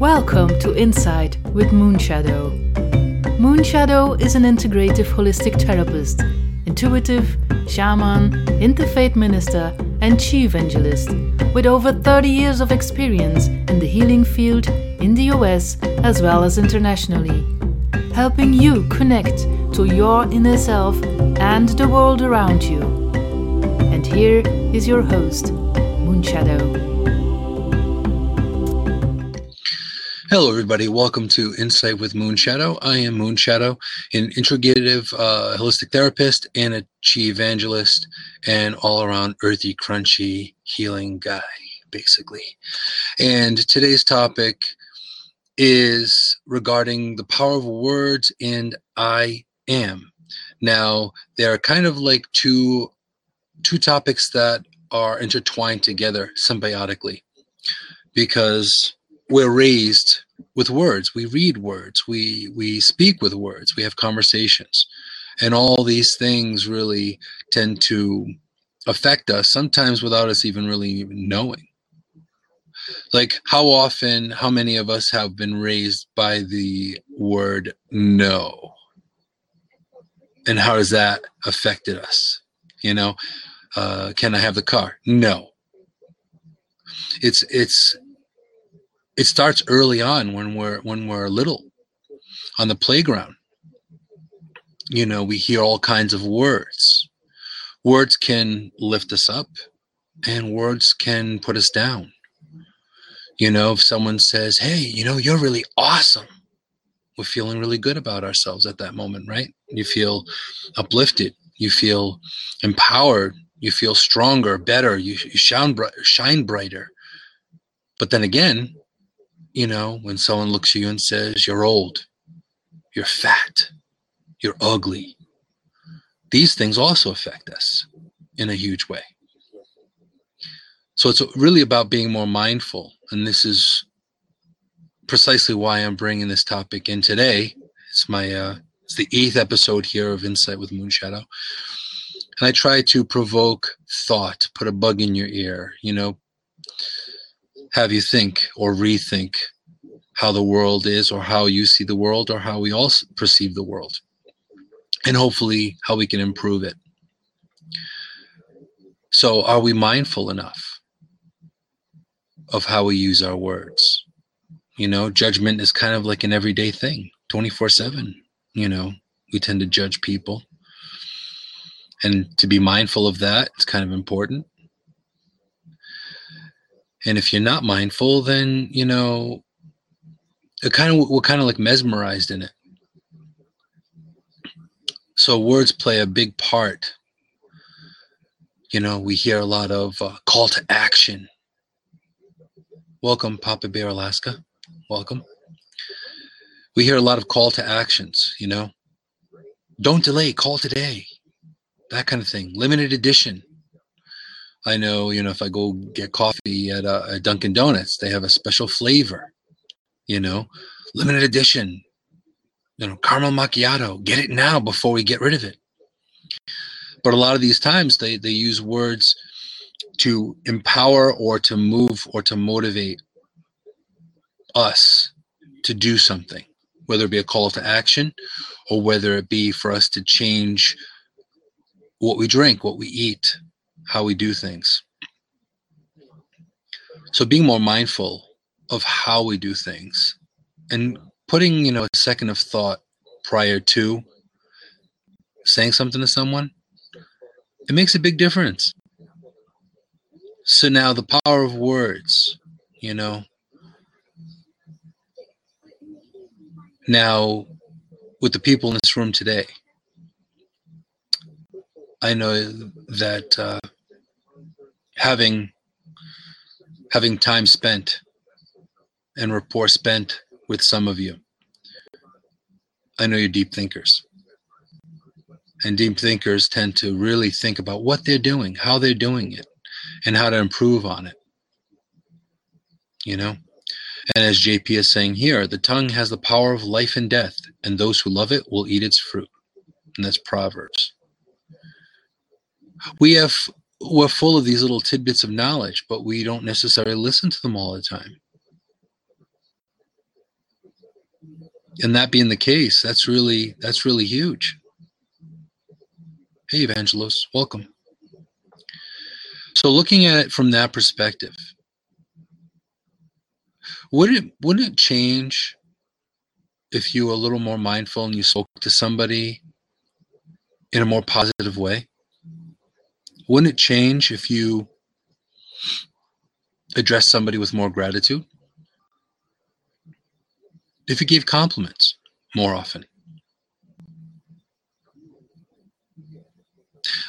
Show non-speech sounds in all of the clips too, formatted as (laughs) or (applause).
Welcome to Insight with Moonshadow. Moonshadow is an integrative holistic therapist, intuitive, shaman, interfaith minister, and chi evangelist with over 30 years of experience in the healing field in the US as well as internationally, helping you connect to your inner self and the world around you. And here is your host, Moonshadow. Hello, everybody. Welcome to Insight with Moonshadow. I am Moonshadow, an integrative uh, holistic therapist and a chi evangelist, and all around earthy, crunchy, healing guy, basically. And today's topic is regarding the power of words and I am. Now, they're kind of like two two topics that are intertwined together symbiotically because we're raised with words. We read words. We we speak with words. We have conversations. And all these things really tend to affect us sometimes without us even really even knowing. Like how often how many of us have been raised by the word no and how has that affected us? You know uh, can i have the car? No. It's it's it starts early on when we're when we're little on the playground. You know we hear all kinds of words. Words can lift us up and words can put us down. You know if someone says hey you know you're really awesome we're feeling really good about ourselves at that moment right? You feel uplifted. You feel empowered. You feel stronger better. You, shine, shine brighter. But then again you know, when someone looks at you and says, You're old, you're fat, you're ugly, these things also affect us in a huge way. So it's really about being more mindful. And this is precisely why I'm bringing this topic in today. It's my, uh, it's the eighth episode here of Insight with Moonshadow. And I try to provoke thought, put a bug in your ear, you know, have you think or rethink how the world is or how you see the world or how we all perceive the world. And hopefully how we can improve it. So are we mindful enough of how we use our words? You know judgment is kind of like an everyday thing 24 7 you know we tend to judge people. And to be mindful of that is kind of important. And if you're not mindful, then, you know, it kind of, we're kind of like mesmerized in it. So words play a big part. You know, we hear a lot of uh, call to action. Welcome, Papa Bear Alaska. Welcome. We hear a lot of call to actions, you know. Don't delay, call today. That kind of thing. Limited edition. I know, you know, if I go get coffee at, uh, at Dunkin' Donuts, they have a special flavor, you know, limited edition, you know, caramel macchiato. Get it now before we get rid of it. But a lot of these times they, they use words to empower or to move or to motivate us to do something, whether it be a call to action or whether it be for us to change what we drink, what we eat, how we do things. So being more mindful of how we do things and putting, you know, a second of thought prior to saying something to someone, it makes a big difference. So now the power of words, you know. Now, with the people in this room today, I know that uh, having having time spent and rapport spent with some of you. I know you're deep thinkers. And deep thinkers tend to really think about what they're doing, how they're doing it, and how to improve on it. You know? And as JP is saying here, the tongue has the power of life and death, and those who love it will eat its fruit. And that's Proverbs. We have we're full of these little tidbits of knowledge, but we don't necessarily listen to them all the time. And that being the case, that's really that's really huge. Hey, Evangelos, welcome. So, looking at it from that perspective, would it wouldn't it change if you were a little more mindful and you spoke to somebody in a more positive way? Wouldn't it change if you address somebody with more gratitude? If you give compliments more often?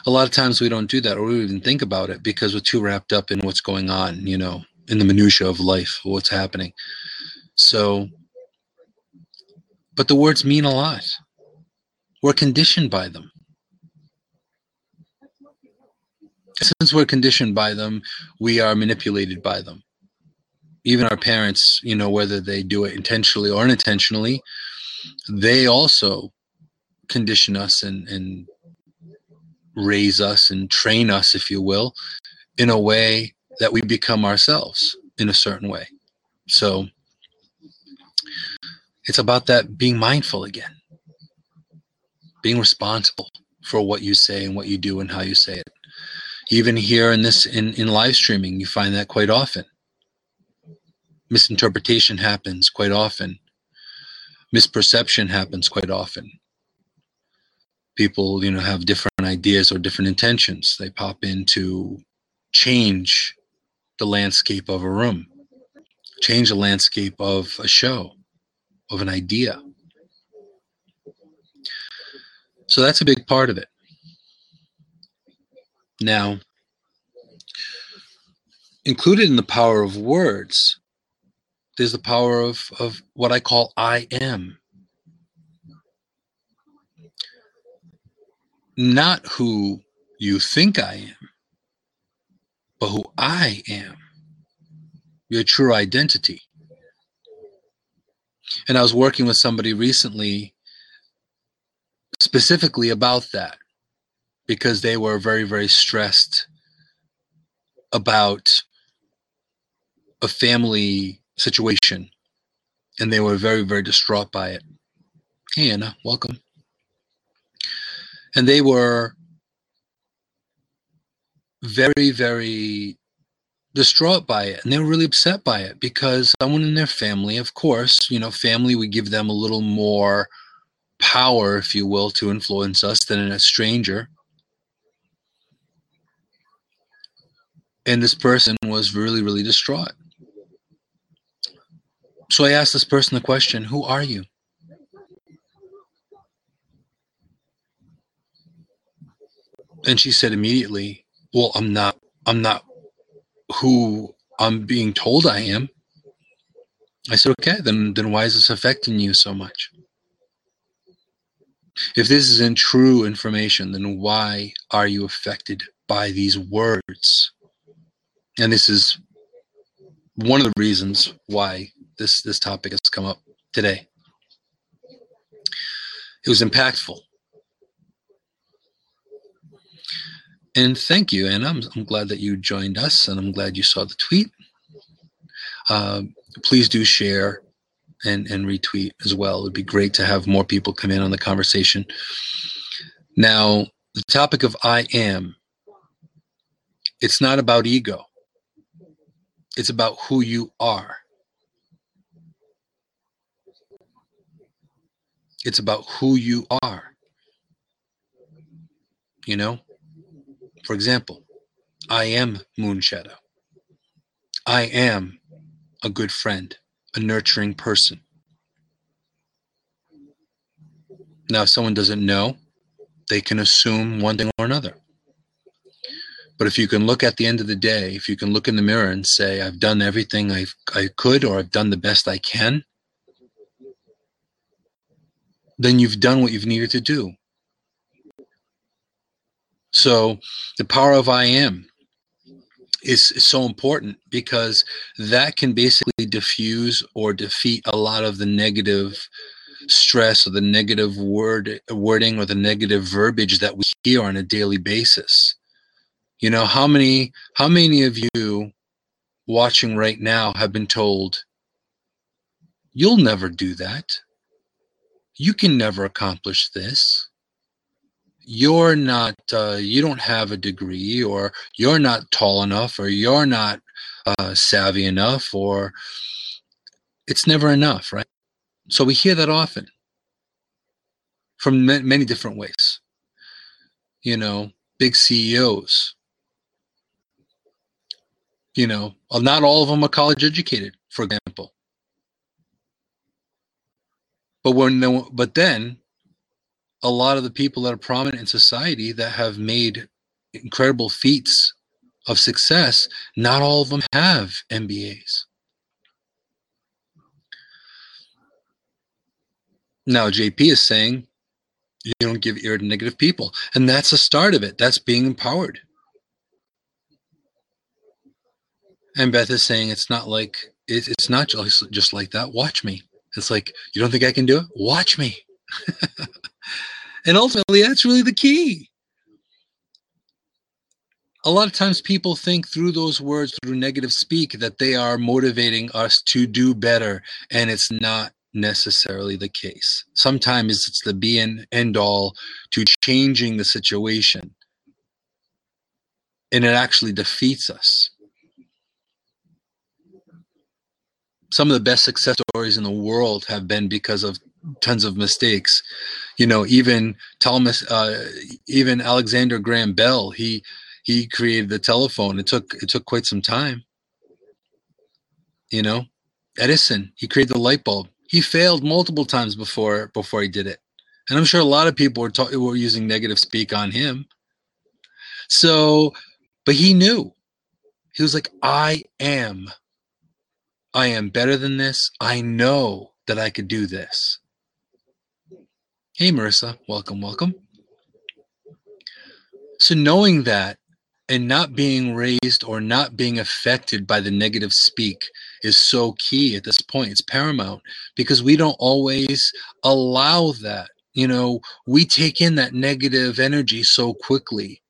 A lot of times we don't do that or we even think about it because we're too wrapped up in what's going on, you know, in the minutia of life, what's happening. So, but the words mean a lot. We're conditioned by them. Since we're conditioned by them, we are manipulated by them. Even our parents, you know, whether they do it intentionally or unintentionally, they also condition us and, and raise us and train us, if you will, in a way that we become ourselves in a certain way. So it's about that being mindful again, being responsible for what you say and what you do and how you say it. Even here in this in, in live streaming, you find that quite often. Misinterpretation happens quite often. Misperception happens quite often. People, you know, have different ideas or different intentions. They pop in to change the landscape of a room, change the landscape of a show, of an idea. So that's a big part of it. Now, included in the power of words, there's the power of, of what I call I am. Not who you think I am, but who I am, your true identity. And I was working with somebody recently specifically about that because they were very, very stressed about a family situation and they were very, very distraught by it. Hey, Anna, welcome. And they were very, very distraught by it and they were really upset by it because someone in their family, of course, you know, family would give them a little more power, if you will, to influence us than a stranger. And this person was really, really distraught. So I asked this person the question Who are you? And she said immediately, Well, I'm not, I'm not who I'm being told I am. I said, Okay, then then why is this affecting you so much? If this isn't true information, then why are you affected by these words? And this is one of the reasons why this this topic has come up today. It was impactful. And thank you, Anna. I'm, I'm glad that you joined us, and I'm glad you saw the tweet. Uh, please do share and, and retweet as well. It'd be great to have more people come in on the conversation. Now, the topic of I am, it's not about ego, it's about who you are. It's about who you are. You know? For example, I am Moon Shadow. I am a good friend, a nurturing person. Now, if someone doesn't know, they can assume one thing or another. But if you can look at the end of the day, if you can look in the mirror and say, I've done everything I've, I could or I've done the best I can, then you've done what you've needed to do. So the power of I am is, is so important because that can basically diffuse or defeat a lot of the negative stress or the negative word wording or the negative verbiage that we hear on a daily basis. You know, how many how many of you watching right now have been told you'll never do that. You can never accomplish this. You're not, uh, you don't have a degree, or you're not tall enough, or you're not uh, savvy enough, or it's never enough, right? So we hear that often from many different ways. You know, big CEOs. You know, not all of them are college educated, for example. But when, but then, a lot of the people that are prominent in society that have made incredible feats of success, not all of them have MBAs. Now, JP is saying you don't give ear to negative people. And that's the start of it. That's being empowered. And Beth is saying it's not like it's not just like that. Watch me. It's like you don't think I can do it. Watch me. (laughs) and ultimately, that's really the key. A lot of times, people think through those words, through negative speak, that they are motivating us to do better, and it's not necessarily the case. Sometimes it's the be and end all to changing the situation, and it actually defeats us. Some of the best success stories in the world have been because of tons of mistakes. You know, even Thomas, uh, even Alexander Graham Bell, he he created the telephone. It took it took quite some time. You know, Edison, he created the light bulb he failed multiple times before before he did it and i'm sure a lot of people were, ta- were using negative speak on him so but he knew he was like i am i am better than this. I know that i could do this. Hey marissa. Welcome welcome. So knowing that and not being raised or not being affected by the negative speak is so key at this point. It's paramount because we don't always allow that. You know we take in that negative energy so quickly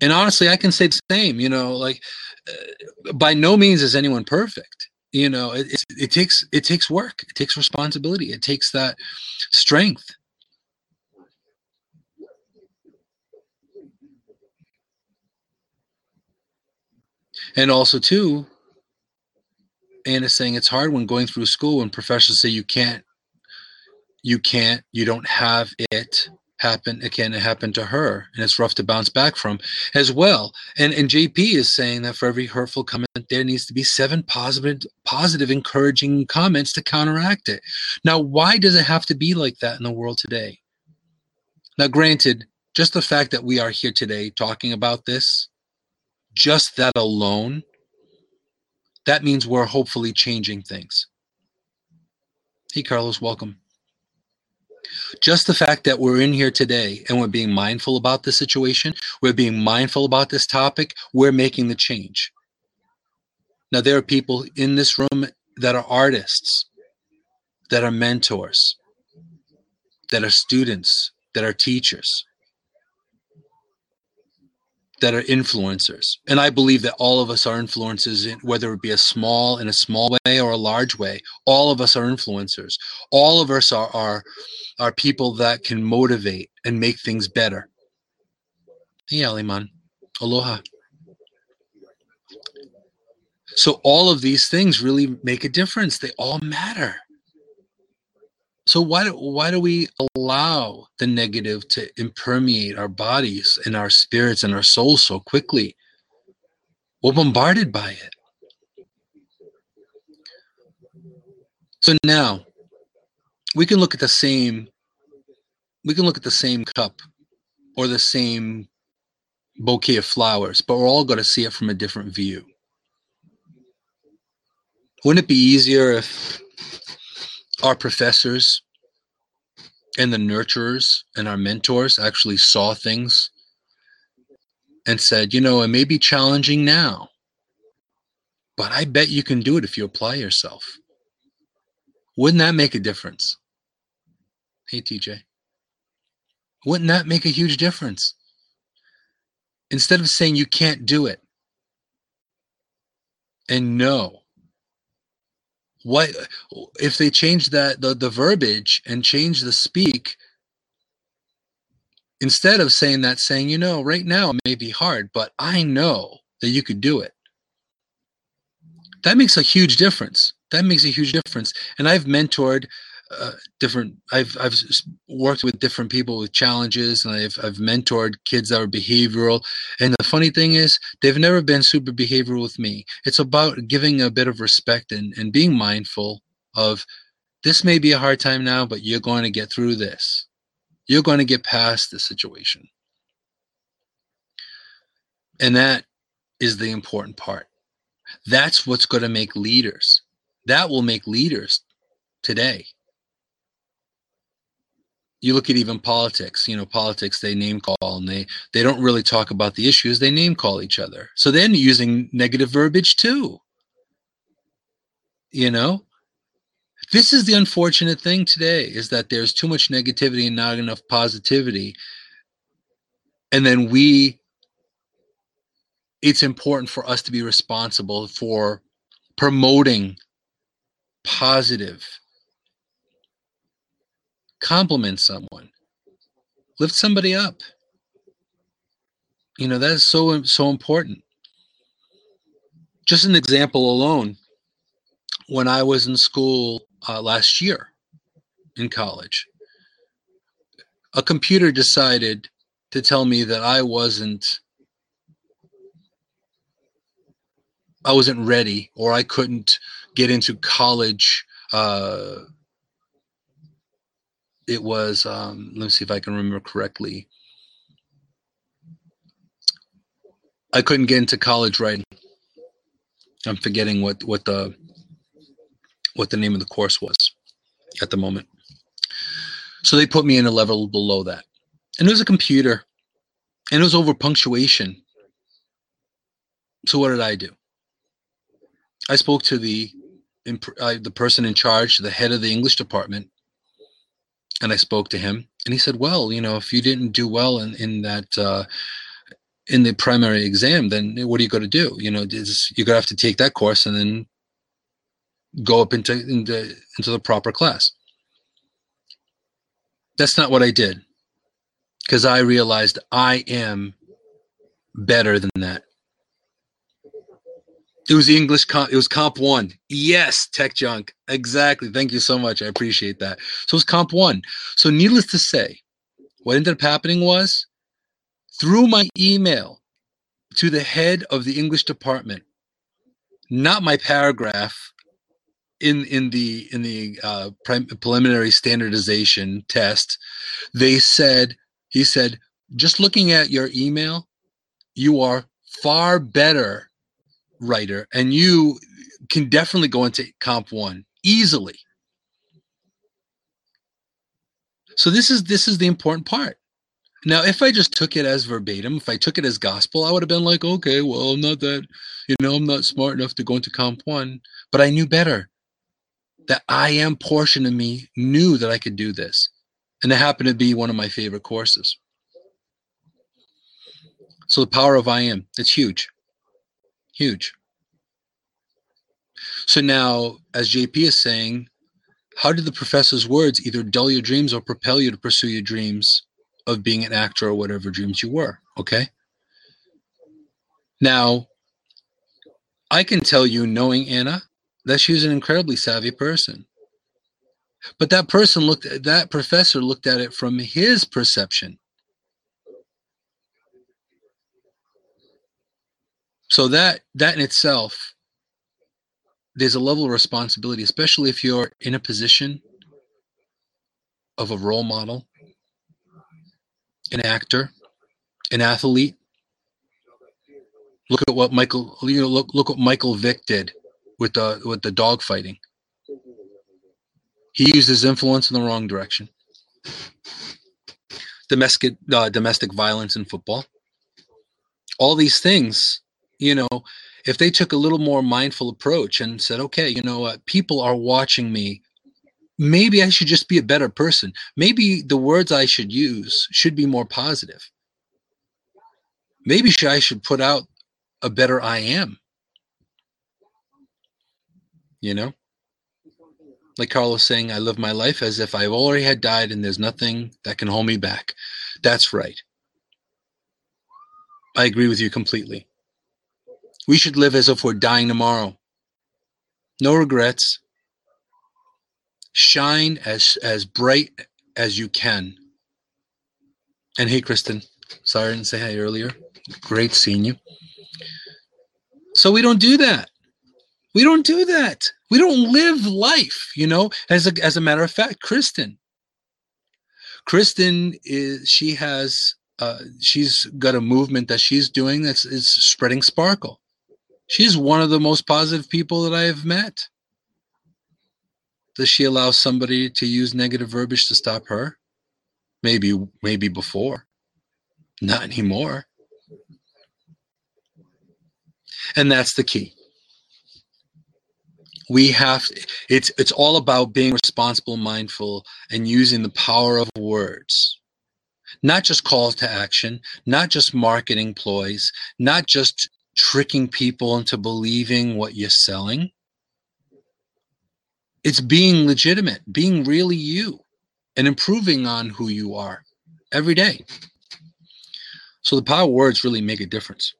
and honestly i can say the same you know like uh, by no means is anyone perfect you know it, it, it takes it takes work it takes responsibility it takes that strength. And also, too, Anna's saying it's hard when going through school when professors say you can't, you can't, you don't have it happen again. It happened to her, and it's rough to bounce back from as well. And and JP is saying that for every hurtful comment, there needs to be seven positive, positive, encouraging comments to counteract it. Now, why does it have to be like that in the world today? Now, granted, just the fact that we are here today talking about this just that alone, that means we're hopefully changing things. Hey, Carlos, welcome. Just the fact that we're in here today and we're being mindful about the situation, we're being mindful about this topic, we're making the change. Now, there are people in this room that are artists, that are mentors, that are students, that are teachers that are influencers. And I believe that all of us are influencers, whether it be a small in a small way or a large way. All of us are influencers. All of us are are, are people that can motivate and make things better. Hey, Aliman. Aloha. So all of these things really make a difference. They all matter. So why do why do we allow the negative to impermeate our bodies and our spirits and our souls so quickly? We're bombarded by it. So now we can look at the same we can look at the same cup or the same bouquet of flowers, but we're all going to see it from a different view. Wouldn't it be easier if our professors and the nurturers and our mentors actually saw things and said, you know, it may be challenging now, but I bet you can do it if you apply yourself. Wouldn't that make a difference? Hey, TJ. Wouldn't that make a huge difference? Instead of saying you can't do it and no, what if they change that the, the verbiage and change the speak instead of saying that saying you know right now it may be hard but i know that you could do it. That makes a huge difference. That makes a huge difference. And i've mentored uh, different I've I've worked with different people with challenges and I've I've mentored kids that are behavioral. And the funny thing is they've never been super behavioral with me. It's about giving a bit of respect and, and being mindful of this may be a hard time now but you're going to get through this. You're going to get past the situation. And that is the important part. That's what's going to make leaders that will make leaders today you look at even politics you know politics they name call and they they don't really talk about the issues they name call each other. So then using negative verbiage too. You know? This is the unfortunate thing today is that there's too much negativity and not enough positivity. And then we it's important for us to be responsible for promoting positive compliment someone. Lift somebody up. You know that is so so important. Just an example alone when i was in school uh, last year in college a computer decided to tell me that i wasn't i wasn't ready or i couldn't get into college uh, it was um, let me see if I can remember correctly. I couldn't get into college right. I'm forgetting what what the what the name of the course was at the moment. So they put me in a level below that, and it was a computer, and it was over punctuation. So what did I do? I spoke to the uh, the person in charge, the head of the English department, and I spoke to him, and he said, "Well, you know, if you didn't do well in in that uh, in the primary exam, then what are you going to do? You know, is, you're going to have to take that course and then go up into into into the proper class." That's not what I did, because I realized I am better than that. It was the English comp. It was comp one. Yes, tech junk. Exactly. Thank you so much. I appreciate that. So it was comp one. So needless to say, what ended up happening was through my email to the head of the English department, not my paragraph in in the in the uh, preliminary standardization test, they said he said just looking at your email, you are far better writer, and you can definitely go into comp one easily. So this is this is the important part. Now, if I just took it as verbatim, if I took it as gospel, I would have been like, okay, well, I'm not that, you know, I'm not smart enough to go into comp one, but I knew better. That I am portion of me knew that I could do this. And it happened to be one of my favorite courses. So the power of I am, it's huge. Huge. So now, as JP is saying, how did the professor's words either dull your dreams or propel you to pursue your dreams of being an actor or whatever dreams you were? Okay. Now, I can tell you, knowing Anna, that she was an incredibly savvy person. But that person looked at that professor looked at it from his perception. So that that in itself, there's a level of responsibility, especially if you're in a position of a role model, an actor, an athlete. Look at what Michael you know, look look what Michael Vick did with the with the dog fighting. He used his influence in the wrong direction. Domestic uh, domestic violence in football. All these things you know, if they took a little more mindful approach and said, okay, you know what, people are watching me. Maybe I should just be a better person. Maybe the words I should use should be more positive. Maybe I should put out a better I am. You know? like Carlos saying, I live my life as if I've already had died and there's nothing that can hold me back. That's right. I agree with you completely. We should live as if we're dying tomorrow. No regrets. Shine as as bright as you can. And hey, Kristen, sorry I didn't say hi earlier. Great seeing you. So we don't do that. We don't do that. We don't live life, you know. As a as a matter of fact, Kristen. Kristen is she has uh, she's got a movement that she's doing that's is spreading sparkle. She's one of the most positive people that I have met. Does she allow somebody to use negative verbiage to stop her? Maybe, maybe before. Not anymore. And that's the key. We have it's it's all about being responsible, mindful, and using the power of words. Not just calls to action, not just marketing ploys, not just tricking people into believing what you're selling. It's being legitimate, being really you, and improving on who you are every day. So the power words really make a difference.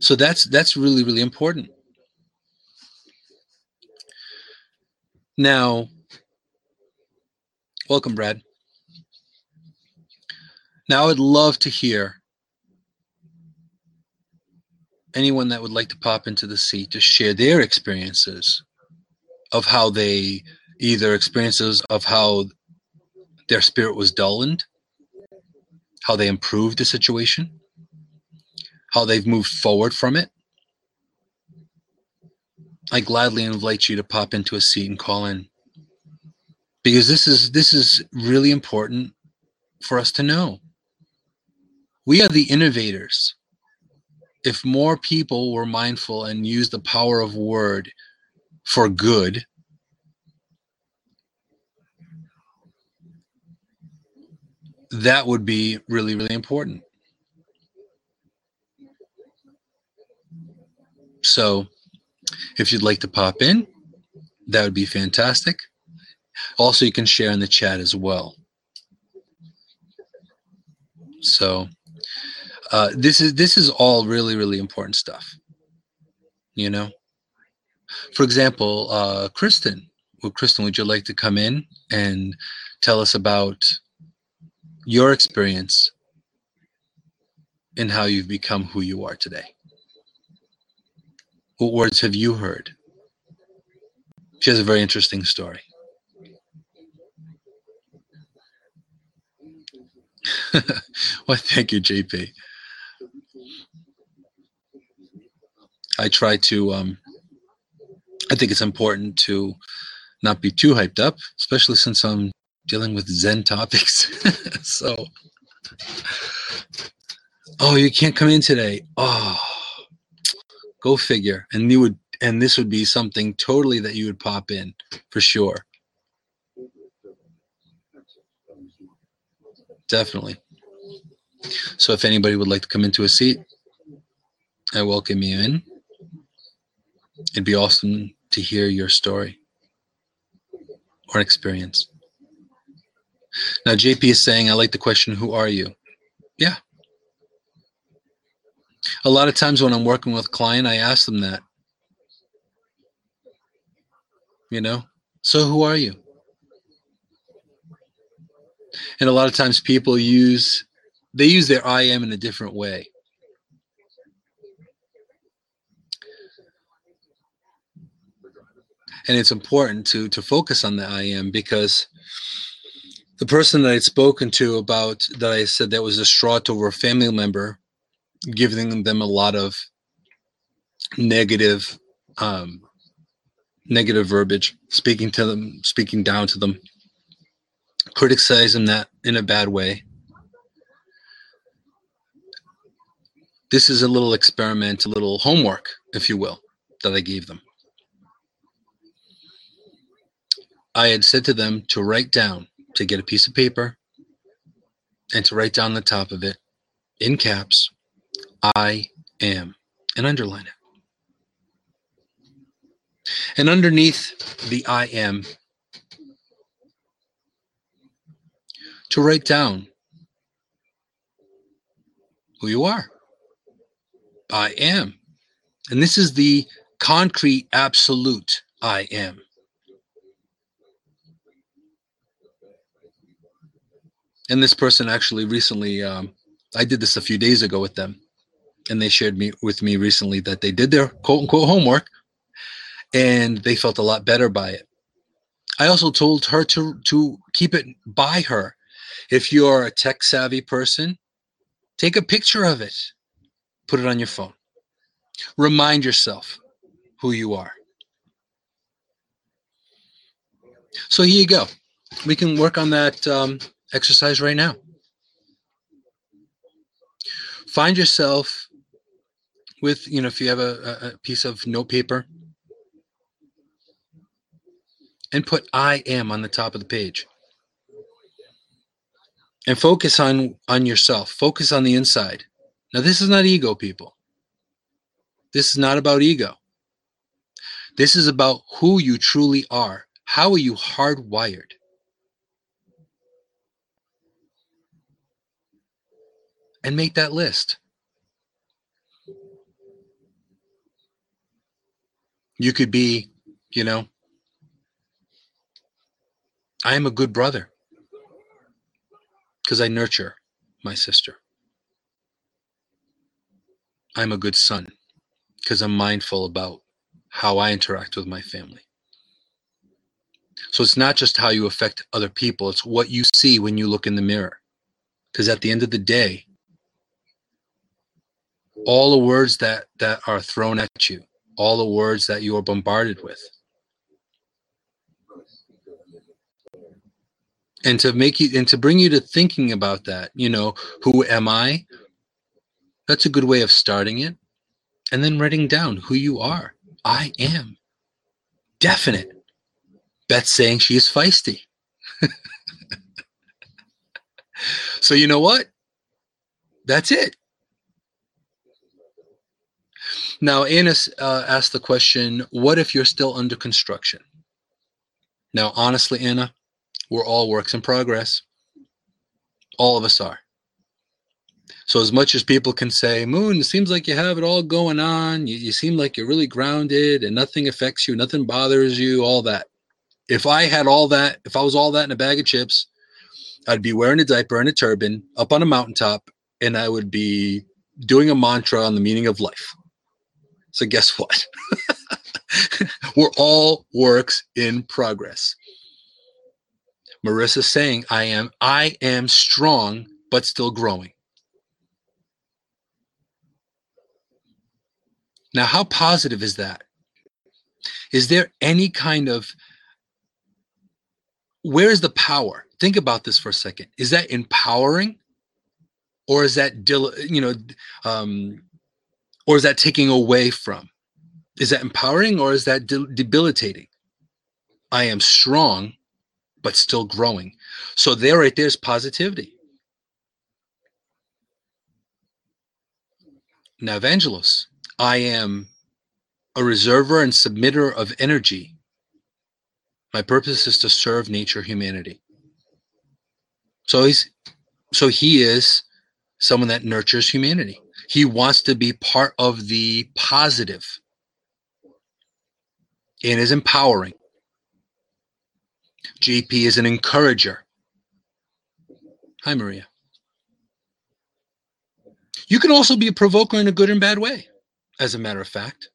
So that's that's really really important. Now, welcome, Brad. Now, I would love to hear anyone that would like to pop into the seat to share their experiences of how they either experiences of how their spirit was dulled, how they improved the situation, how they've moved forward from it. I gladly invite you to pop into a seat and call in because this is this is really important for us to know. We are the innovators. If more people were mindful and used the power of word for good, that would be really, really important. So, if you'd like to pop in, that would be fantastic. Also, you can share in the chat as well. So, uh, this is this is all really really important stuff you know? For example uh, kristen. Well kristen would you like to come in and tell us about your experience and how you've become who you are today? What words have you heard? She has a very interesting story. (laughs) Well thank you jp I try to. Um, I think it's important to not be too hyped up, especially since I'm dealing with Zen topics. (laughs) so, oh, you can't come in today. Oh, go figure. And you would, and this would be something totally that you would pop in for sure. Definitely. So, if anybody would like to come into a seat, I welcome you in. It'd be awesome to hear your story or experience. Now, JP is saying, I like the question, Who are you? Yeah. A lot of times when I'm working with a client, I ask them that. You know, so who are you? And a lot of times people use, they use their I am in a different way. And it's important to to focus on the I am because the person that I'd spoken to about that I said that was distraught over a family member giving them a lot of negative um, negative verbiage, speaking to them, speaking down to them, criticizing that in a bad way. This is a little experiment, a little homework, if you will, that I gave them. I had said to them to write down, to get a piece of paper and to write down the top of it in caps, I am, and underline it. And underneath the I am, to write down who you are. I am. And this is the concrete, absolute I am. And this person actually recently, um, I did this a few days ago with them, and they shared me with me recently that they did their quote unquote homework, and they felt a lot better by it. I also told her to to keep it by her. If you're a tech savvy person, take a picture of it, put it on your phone. Remind yourself who you are. So here you go. We can work on that um, exercise right now. Find yourself with, you know, if you have a, a piece of note paper, and put I am on the top of the page. And focus on on yourself. Focus on the inside. Now this is not ego people. This is not about ego. This is about who you truly are. How are you hardwired? And make that list. You could be, you know, I am a good brother because I nurture my sister. I'm a good son because I'm mindful about how I interact with my family. So it's not just how you affect other people, it's what you see when you look in the mirror. Because at the end of the day, all the words that, that are thrown at you, all the words that you are bombarded with, and to make you and to bring you to thinking about that, you know, who am I? That's a good way of starting it. And then writing down who you are. I am. Definite. Beth saying she is feisty. (laughs) so you know what? That's it. Now, Anna uh, asked the question, what if you're still under construction? Now, honestly, Anna, we're all works in progress. All of us are. So, as much as people can say, Moon, it seems like you have it all going on. You, you seem like you're really grounded and nothing affects you, nothing bothers you, all that. If I had all that, if I was all that in a bag of chips, I'd be wearing a diaper and a turban up on a mountaintop, and I would be doing a mantra on the meaning of life. So, guess what? (laughs) We're all works in progress. Marissa saying, I am, I am strong, but still growing. Now, how positive is that? Is there any kind of where is the power? Think about this for a second. Is that empowering, or is that you know, um, or is that taking away from? Is that empowering, or is that de- debilitating? I am strong, but still growing. So there, right there is positivity. Now, Evangelos, I am a reserver and submitter of energy. My purpose is to serve nature, humanity. So he's, so he is someone that nurtures humanity. He wants to be part of the positive and is empowering. JP is an encourager. Hi, Maria. You can also be a provoker in a good and bad way, as a matter of fact.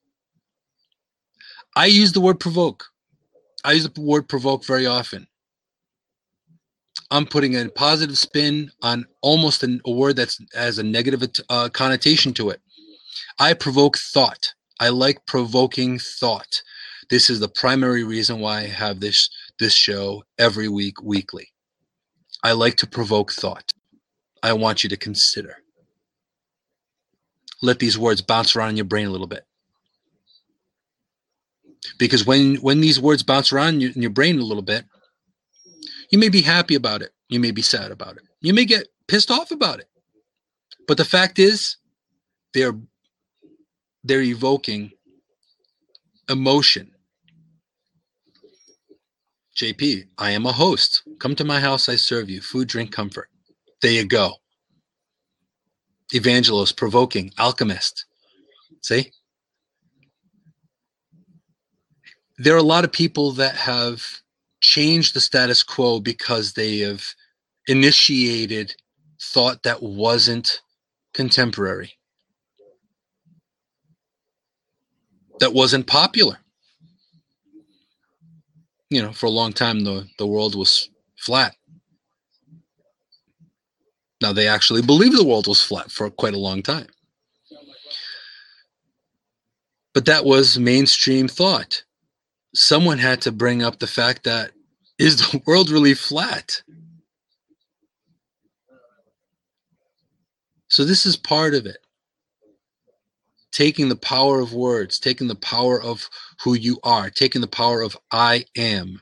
I use the word provoke. I use the word provoke very often. I'm putting a positive spin on almost an, a word that's has a negative uh, connotation to it. I provoke thought. I like provoking thought. This is the primary reason why I have this this show every week, weekly. I like to provoke thought. I want you to consider. Let these words bounce around in your brain a little bit. Because when when these words bounce around in your brain a little bit, you may be happy about it. You may be sad about it. You may get pissed off about it. But the fact is, they're they're evoking emotion JP, I am a host. Come to my house, I serve you. Food, drink, comfort. There you go. Evangelos, provoking, alchemist. See? There are a lot of people that have changed the status quo because they have initiated thought that wasn't contemporary, that wasn't popular. You know, for a long time, the, the world was flat. Now, they actually believed the world was flat for quite a long time. But that was mainstream thought. Someone had to bring up the fact that is the (laughs) world really flat? So, this is part of it. Taking the power of words, taking the power of who you are, taking the power of I am,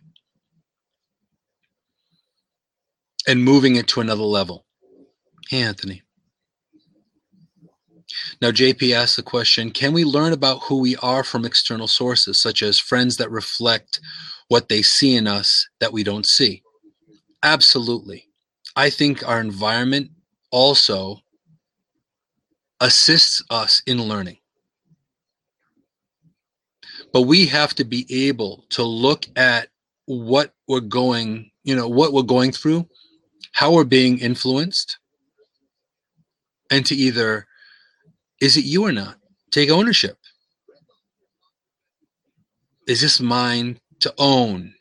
and moving it to another level. Hey, Anthony. Now, JP asks the question Can we learn about who we are from external sources, such as friends that reflect what they see in us that we don't see? Absolutely. I think our environment also assists us in learning. But we have to be able to look at what we're going, you know, what we're going through, how we're being influenced, and to either, is it you or not? Take ownership. Is this mine to own?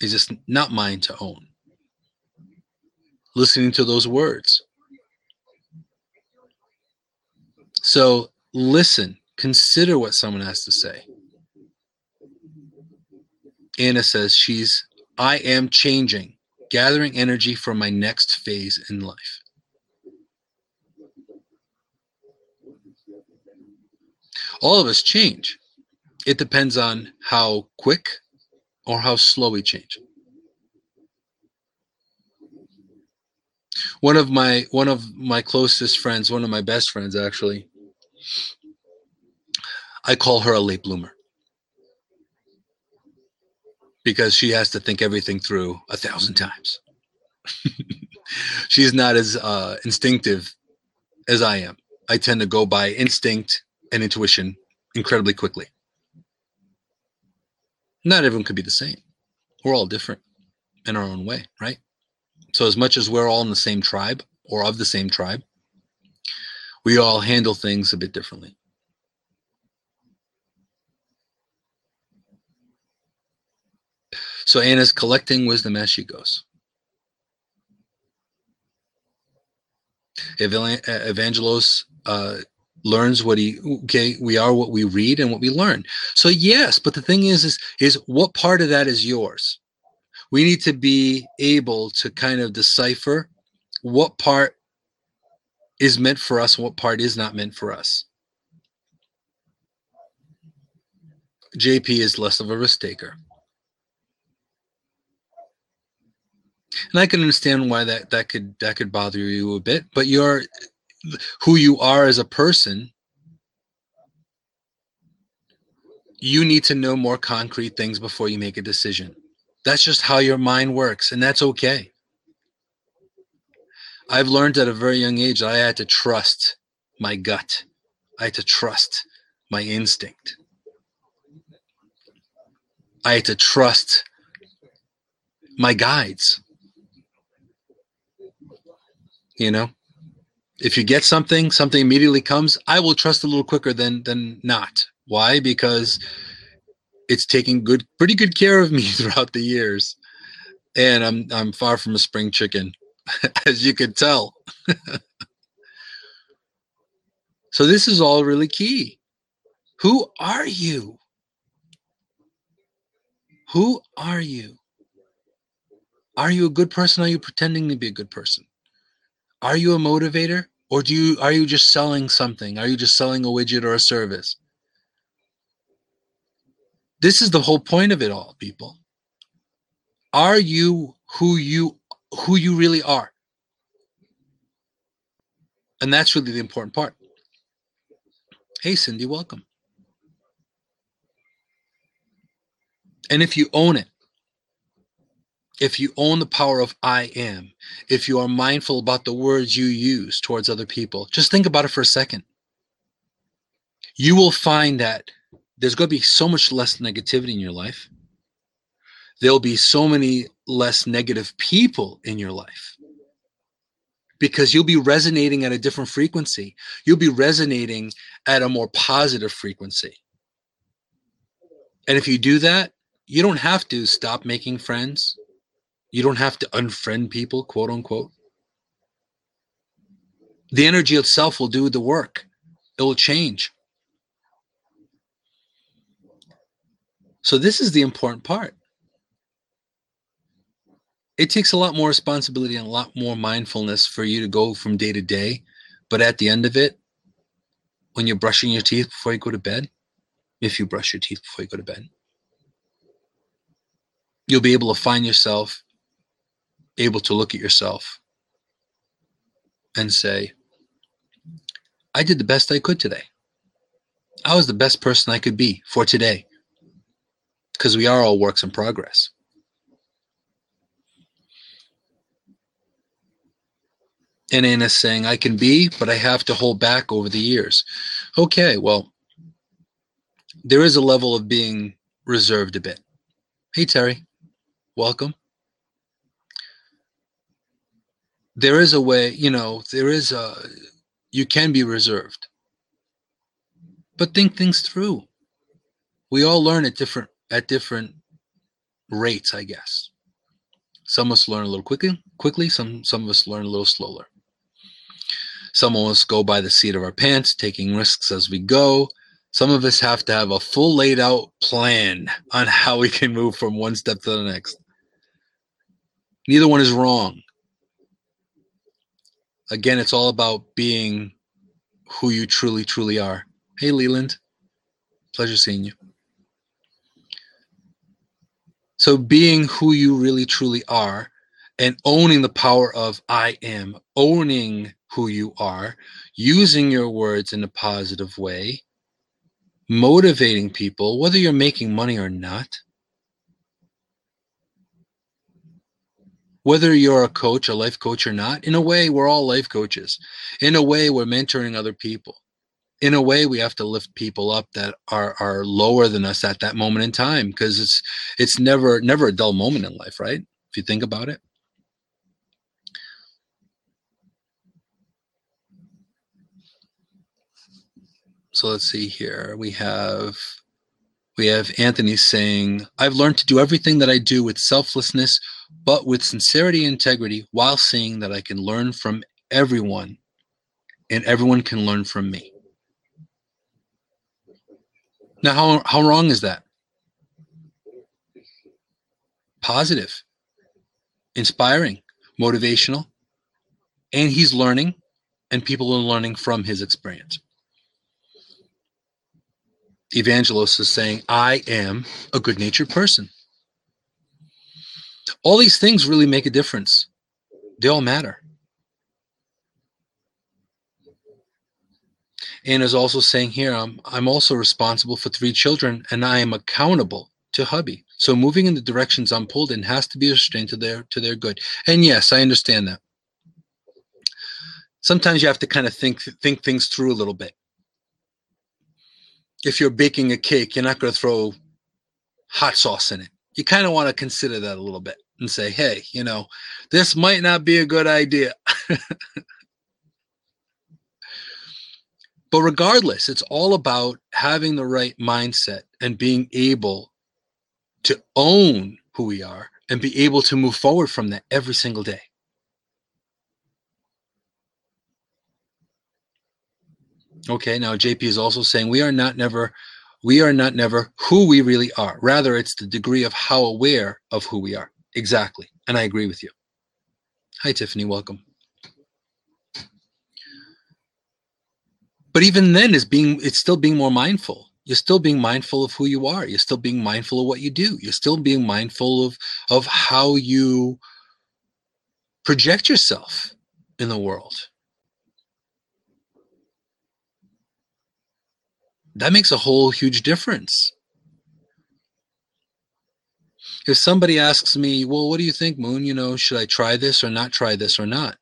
Is this not mine to own? Listening to those words. So listen, consider what someone has to say. Anna says she's, I am changing, gathering energy for my next phase in life. All of us change. It depends on how quick or how slow we change. One of my one of my closest friends, one of my best friends actually, I call her a late bloomer because she has to think everything through a thousand times. (laughs) She's not as uh, instinctive as I am. I tend to go by instinct and intuition incredibly quickly. Not everyone could be the same. We're all different in our own way, right? So, as much as we're all in the same tribe or of the same tribe, we all handle things a bit differently. So Anna's collecting wisdom as she goes. Evangelos uh, learns what he okay we are what we read and what we learn so yes but the thing is is is what part of that is yours we need to be able to kind of decipher what part is meant for us and what part is not meant for us. JP is less of a risk taker. And I can understand why that, that could that could bother you a bit, but you're who you are as a person. You need to know more concrete things before you make a decision. That's just how your mind works, and that's okay. I've learned at a very young age that I had to trust my gut. I had to trust my instinct. I had to trust my guides. You know, if you get something, something immediately comes, I will trust a little quicker than than not. Why? Because it's taking good, pretty good care of me (laughs) throughout the years, and I'm I'm far from a spring chicken. (laughs) as you could tell. (laughs) so this is all really key. Who are you? Who are you? Are you a good person? Are you pretending to be a good person? Are you a motivator? Or do you are you just selling something? Are you just selling a widget or a service? This is the whole point of it all, people. Are you who you who you really are. And that's really the important part. Hey, Cindy, welcome. And if you own it, if you own the power of I am, if you are mindful about the words you use towards other people, just think about it for a second. You will find that there's going to be so much less negativity in your life. There'll be so many less negative people in your life because you'll be resonating at a different frequency. You'll be resonating at a more positive frequency. And if you do that, you don't have to stop making friends. You don't have to unfriend people, quote unquote. The energy itself will do the work, it will change. So, this is the important part. It takes a lot more responsibility and a lot more mindfulness for you to go from day to day. But at the end of it, when you're brushing your teeth before you go to bed, if you brush your teeth before you go to bed, you'll be able to find yourself able to look at yourself and say, I did the best I could today. I was the best person I could be for today. Because we are all works in progress. And Anna saying, I can be, but I have to hold back over the years. Okay, well, there is a level of being reserved a bit. Hey, Terry, welcome. There is a way, you know, there is a, you can be reserved. But think things through. We all learn at different at different rates, I guess. Some of us learn a little quickly, quickly, some some of us learn a little slower. Some of us go by the seat of our pants, taking risks as we go. Some of us have to have a full laid out plan on how we can move from one step to the next. Neither one is wrong again, it's all about being who you truly, truly are. Hey, Leland. Pleasure seeing you. So, being who you really, truly are and owning the power of I am, owning who you are, using your words in a positive way, motivating people, whether you're making money or not, whether you're a coach, a life coach or not, in a way, we're all life coaches. In a way, we're mentoring other people. In a way, we have to lift people up that are are lower than us at that moment in time because it's it's never never a dull moment in life, right? If you think about it. So let's see here. We have we have Anthony saying, I've learned to do everything that I do with selflessness, but with sincerity and integrity, while seeing that I can learn from everyone and everyone can learn from me. Now, how, how wrong is that? Positive, inspiring, motivational, and he's learning, and people are learning from his experience. Evangelos is saying, I am a good natured person. All these things really make a difference, they all matter. And is also saying here, I'm, I'm also responsible for three children and I am accountable to hubby. So moving in the directions I'm pulled in has to be restrained to their to their good. And yes, I understand that. Sometimes you have to kind of think think things through a little bit if you're baking a cake, you're not going to throw hot sauce in it. You kind of want to consider that a little bit and say, hey, you know, this might not be a good idea. (laughs) but regardless, it's all about having the right mindset and being able to own who we are and be able to move forward from that every single day. Okay, now JP is also saying we are not never we are not never who we really are. Rather, it's the degree of how aware of who we are. Exactly. And I agree with you. Hi, Tiffany. Welcome. But even then, it's being it's still being more mindful. You're still being mindful of who you are. You're still being mindful of what you do. You're still being mindful of of how you project yourself in the world. That makes a whole huge difference. if somebody asks me, well, what do you think, Moon? You know, should I try this or not try this or not?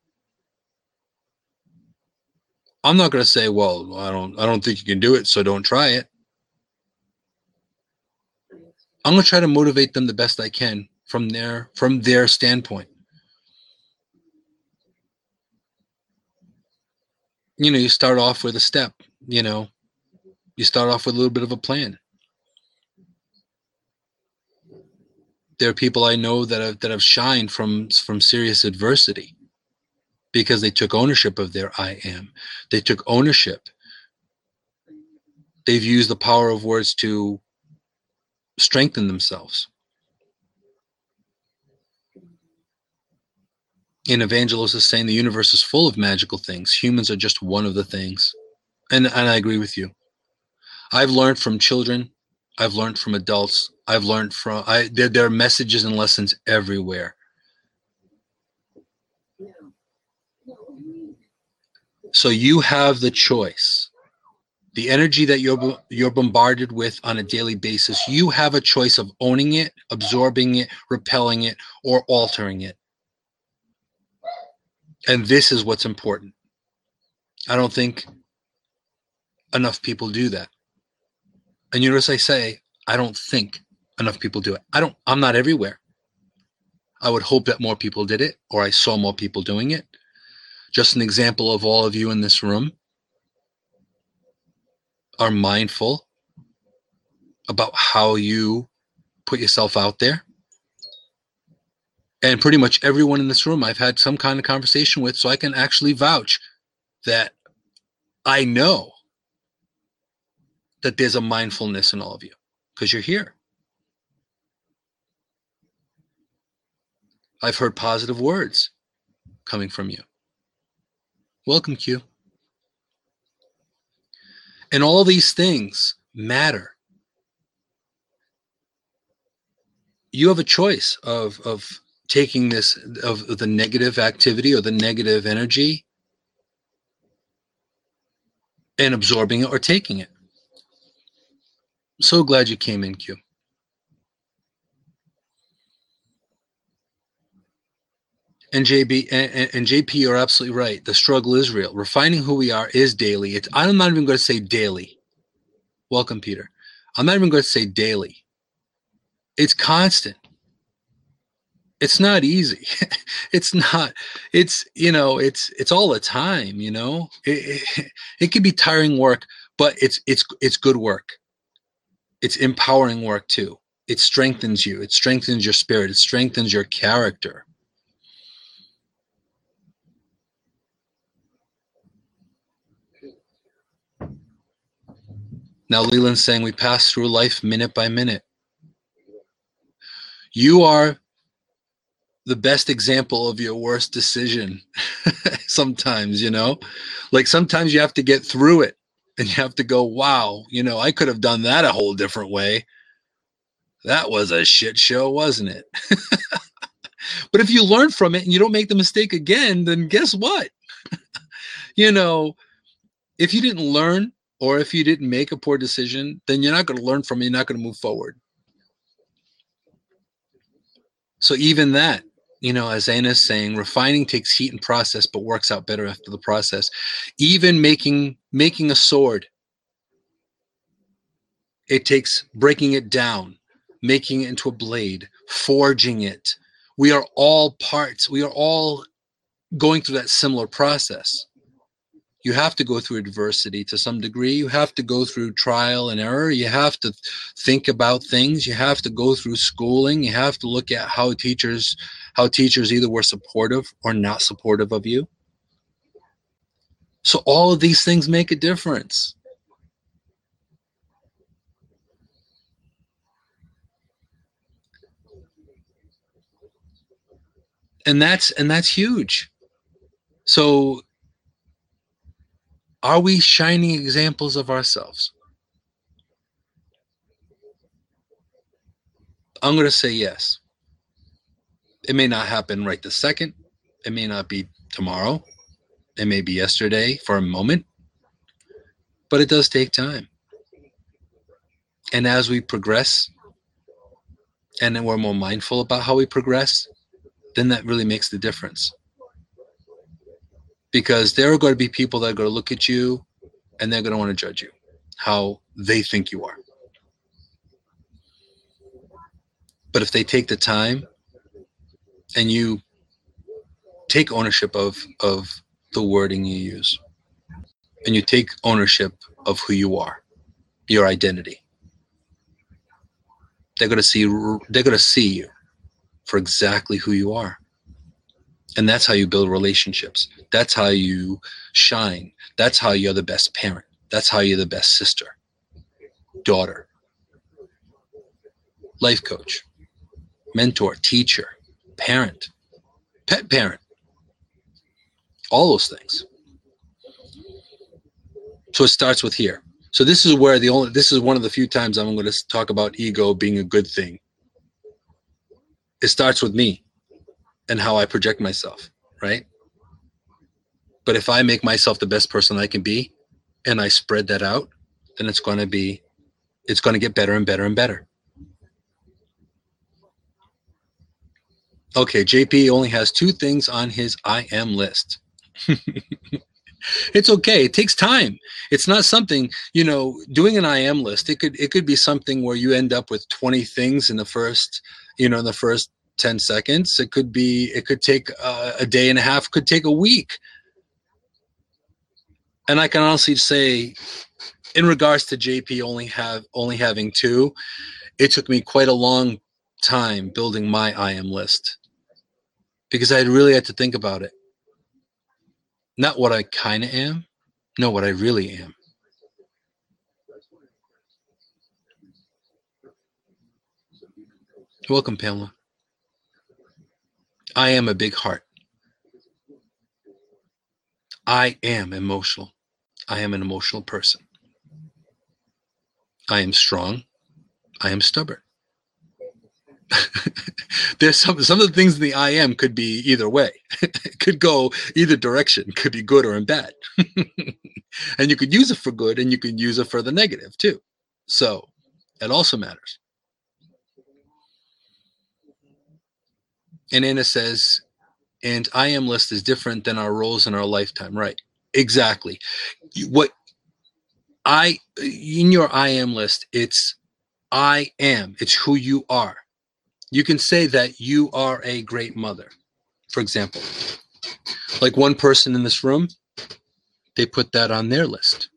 I'm not going to say, well, I don't, I don't think you can do it, so don't try it. I'm going to try to motivate them the best I can from their, from their standpoint. You know, you start off with a step, you know, you start off with a little bit of a plan. There are people I know that have, that have shined from, from serious adversity because they took ownership of their I am. They took ownership. They've used the power of words to strengthen themselves. In Evangelos is saying the universe is full of magical things. Humans are just one of the things. And, and I agree with you. I've learned from children. I've learned from adults. I've learned from I there, there are messages and lessons everywhere. So you have the choice. The energy that you're you're bombarded with on a daily basis, you have a choice of owning it, absorbing it, repelling it, or altering it. And this is what's important. I don't think enough people do that. And you notice I say, I don't think enough people do it. I don't, I'm not everywhere. I would hope that more people did it or I saw more people doing it. Just an example of all of you in this room are mindful about how you put yourself out there. And pretty much everyone in this room I've had some kind of conversation with, so I can actually vouch that I know that there's a mindfulness in all of you because you're here. I've heard positive words coming from you. Welcome, Q. And all these things matter. You have a choice of, of taking this, of the negative activity or the negative energy and absorbing it or taking it. So glad you came in, Q. And JB and, and, JP, you're absolutely right. The struggle is real. Refining who we are is daily. It's I'm not even going to say daily. Welcome, Peter. I'm not even going to say daily. It's constant. It's not easy. (laughs) it's not. It's you know. It's it's all the time. You know. It, it, (laughs) it can be tiring work, but it's it's it's good work. It's empowering work too. It strengthens you. It strengthens your spirit. It strengthens your character Now Leland's saying we pass through life minute by minute. You are the best example of your worst decision (laughs) sometimes, you know? Like sometimes you have to get through it and you have to go, wow, you know, I could have done that a whole different way. That was a shit show, wasn't it? (laughs) but if you learn from it and you don't make the mistake again, then guess what? (laughs) you know, if you didn't learn or if you didn't make a poor decision, then you're not going to learn from it. You're not going to move forward. So even that, you know, as Anna's saying, refining takes heat and process, but works out better after the process. Even making making a sword, it takes breaking it down, making it into a blade, forging it. We are all parts. We are all going through that similar process you have to go through adversity to some degree. You have to go through trial and error. You have to think about things. You have to go through schooling. You have to look at how teachers, how teachers either were supportive or not supportive of you. So all of these things make a difference. And that's and that's huge. So are we shining examples of ourselves? I'm going to say yes. It may not happen right this second. It may not be tomorrow. It may be yesterday for a moment. But it does take time. And as we progress, and then we're more mindful about how we progress, then that really makes the difference. Because there are going to be people that are going to look at you and they're going to want to judge you how they think you are. But if they take the time and you take ownership of, of the wording you use and you take ownership of who you are, your identity, they're going to see they're going to see you for exactly who you are. And that's how you build relationships. That's how you shine. That's how you're the best parent. That's how you're the best sister, daughter, life coach, mentor, teacher, parent, pet parent, all those things. So it starts with here. So this is where the only this is one of the few times I'm going to talk about ego being a good thing. It starts with me and how I project myself, right? But if I make myself the best person I can be and I spread that out, then it's going to be it's going to get better and better and better. Okay, JP only has two things on his I am list. (laughs) it's okay. It takes time. It's not something, you know, doing an I am list. It could it could be something where you end up with 20 things in the first, you know, in the first 10 seconds. It could be it could take uh, a day and a half, could take a week. And I can honestly say in regards to JP only have only having two, it took me quite a long time building my I am list because I really had to think about it. Not what I kind of am, no, what I really am. Welcome, Pamela. I am a big heart. I am emotional. I am an emotional person. I am strong. I am stubborn. (laughs) there's some some of the things in the I am could be either way. (laughs) it could go either direction. Could be good or in bad. (laughs) and you could use it for good and you could use it for the negative too. So it also matters. And Anna says, and I am list is different than our roles in our lifetime. Right. Exactly. What I in your I am list, it's I am. It's who you are you can say that you are a great mother. For example, like one person in this room, they put that on their list.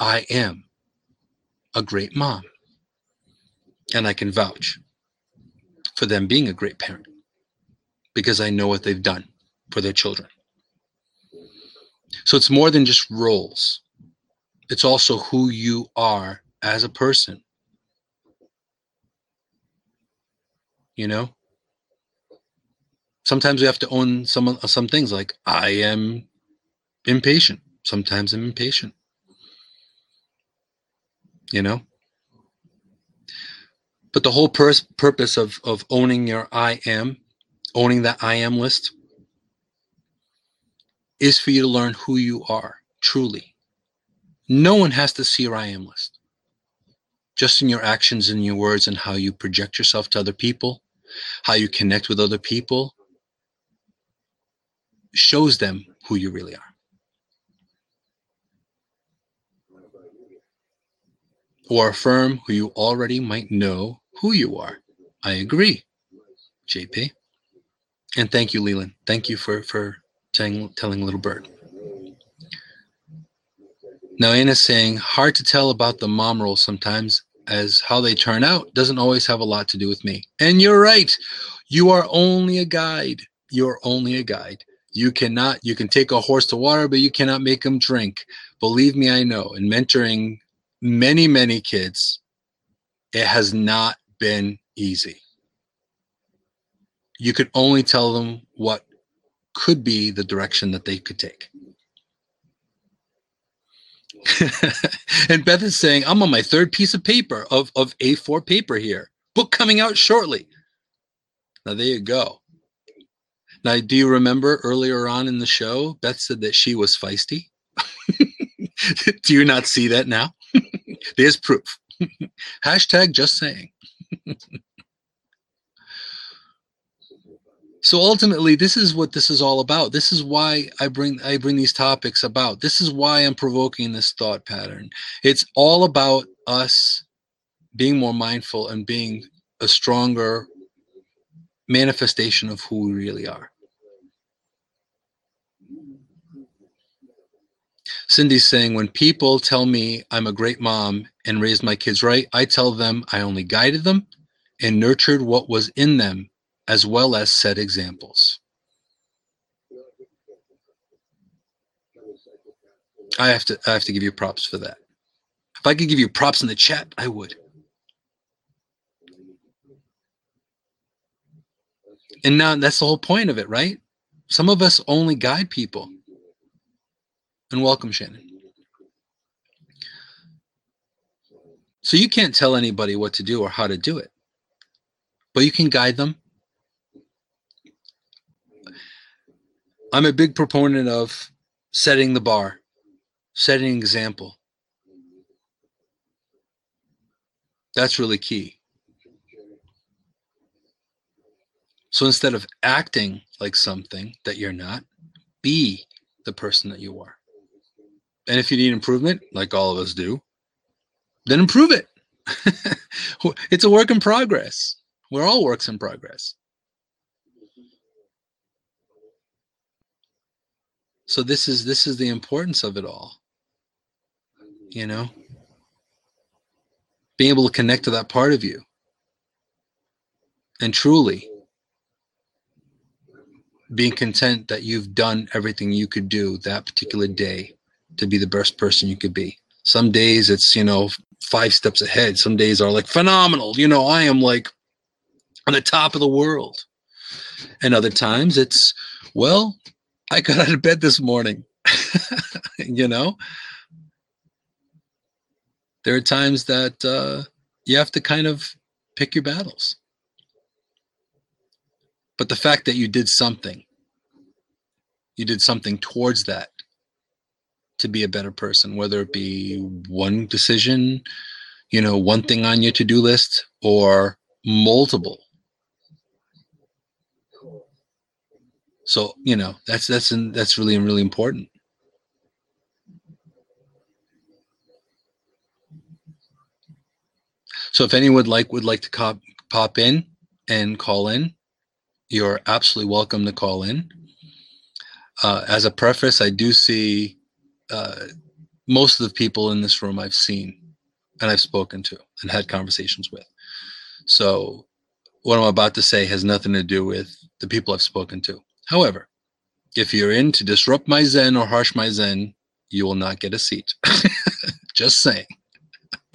I am a great mom. And I can vouch for them being a great parent because I know what they've done for their children. So it's more than just roles, it's also who you are as a person you know? Sometimes we have to own some some things like i am impatient. Sometimes i'm impatient. You know? But the whole pur- purpose of of owning your i am owning that i am list is for you to learn who you are truly. No one has to see your i am list. Just in your actions and your words and how you project yourself to other people, how you connect with other people, shows them who you really are. Or affirm who you already might know who you are. I agree, JP. And thank you, Leland. Thank you for, for telling, telling Little Bird. Now, Anna's saying, hard to tell about the mom role sometimes, as how they turn out doesn't always have a lot to do with me. And you're right. You are only a guide. You're only a guide. You cannot, you can take a horse to water, but you cannot make him drink. Believe me, I know. In mentoring many, many kids, it has not been easy. You could only tell them what could be the direction that they could take. (laughs) and Beth is saying, I'm on my third piece of paper of, of A4 paper here. Book coming out shortly. Now, there you go. Now, do you remember earlier on in the show, Beth said that she was feisty? (laughs) do you not see that now? (laughs) There's proof. Hashtag just saying. So ultimately this is what this is all about. This is why i bring i bring these topics about. This is why i'm provoking this thought pattern. It's all about us being more mindful and being a stronger manifestation of who we really are. Cindy's saying when people tell me i'm a great mom and raised my kids right i tell them i only guided them and nurtured what was in them as well as set examples. I have to I have to give you props for that. If I could give you props in the chat, I would. And now that's the whole point of it, right? Some of us only guide people. And welcome, Shannon. So you can't tell anybody what to do or how to do it, but you can guide them I'm a big proponent of setting the bar, setting example. That's really key. So instead of acting like something that you're not, be the person that you are. And if you need improvement, like all of us do, then improve it. (laughs) it's a work in progress. We're all works in progress. So this is this is the importance of it all you know? Being able to connect to that part of you. And truly being content that you've done everything you could do that particular day to be the best person you could be. Some days it's you know five steps ahead. Some days are like phenomenal. You know i am like on the top of the world. And other times it's well I got out of bed this morning. (laughs) you know, there are times that uh, you have to kind of pick your battles. But the fact that you did something, you did something towards that to be a better person, whether it be one decision, you know, one thing on your to do list, or multiple So you know that's that's that's really really important. So if anyone would like would like to cop, pop in and call in, you're absolutely welcome to call in. Uh, as a preface, I do see uh, most of the people in this room I've seen and I've spoken to and had conversations with. So what I'm about to say has nothing to do with the people I've spoken to. However, if you're in to disrupt my Zen or harsh my Zen, you will not get a seat. (laughs) Just saying. (laughs)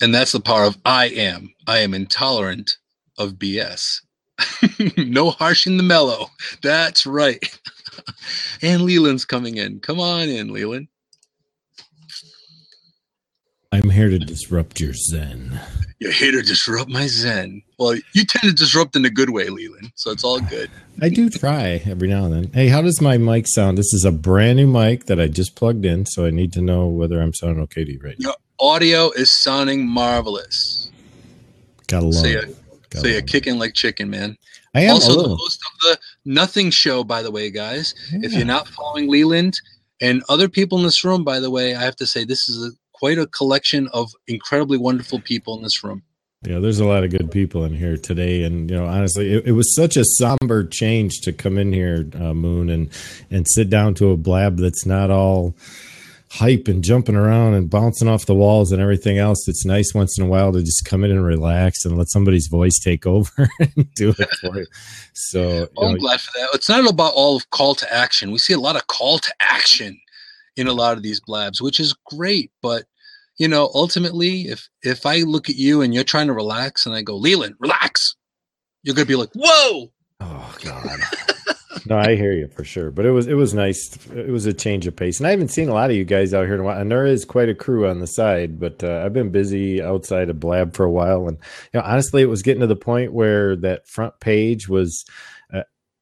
and that's the power of I am. I am intolerant of BS. (laughs) no harshing the mellow. That's right. and Leland's coming in. Come on in, Leland. I'm here to disrupt your Zen. You're here to disrupt my Zen. Well, you tend to disrupt in a good way, Leland. So it's all good. I do try every now and then. Hey, how does my mic sound? This is a brand new mic that I just plugged in, so I need to know whether I'm sounding okay to you right now. Your audio is sounding marvelous. Gotta love so you're, so you're kicking like chicken, man. I am also the host of the Nothing Show, by the way, guys. Yeah. If you're not following Leland and other people in this room, by the way, I have to say this is a quite a collection of incredibly wonderful people in this room. Yeah, there's a lot of good people in here today, and you know, honestly, it, it was such a somber change to come in here, uh, Moon, and and sit down to a blab that's not all hype and jumping around and bouncing off the walls and everything else. It's nice once in a while to just come in and relax and let somebody's voice take over (laughs) and do it for you. So well, I'm know, glad for that. It's not about all of call to action. We see a lot of call to action in a lot of these blabs, which is great. But you know, ultimately, if if I look at you and you're trying to relax, and I go, Leland, relax, you're gonna be like, whoa. Oh God. (laughs) no, I hear you for sure. But it was it was nice. It was a change of pace, and I haven't seen a lot of you guys out here in a while. And there is quite a crew on the side, but uh, I've been busy outside of Blab for a while. And you know, honestly, it was getting to the point where that front page was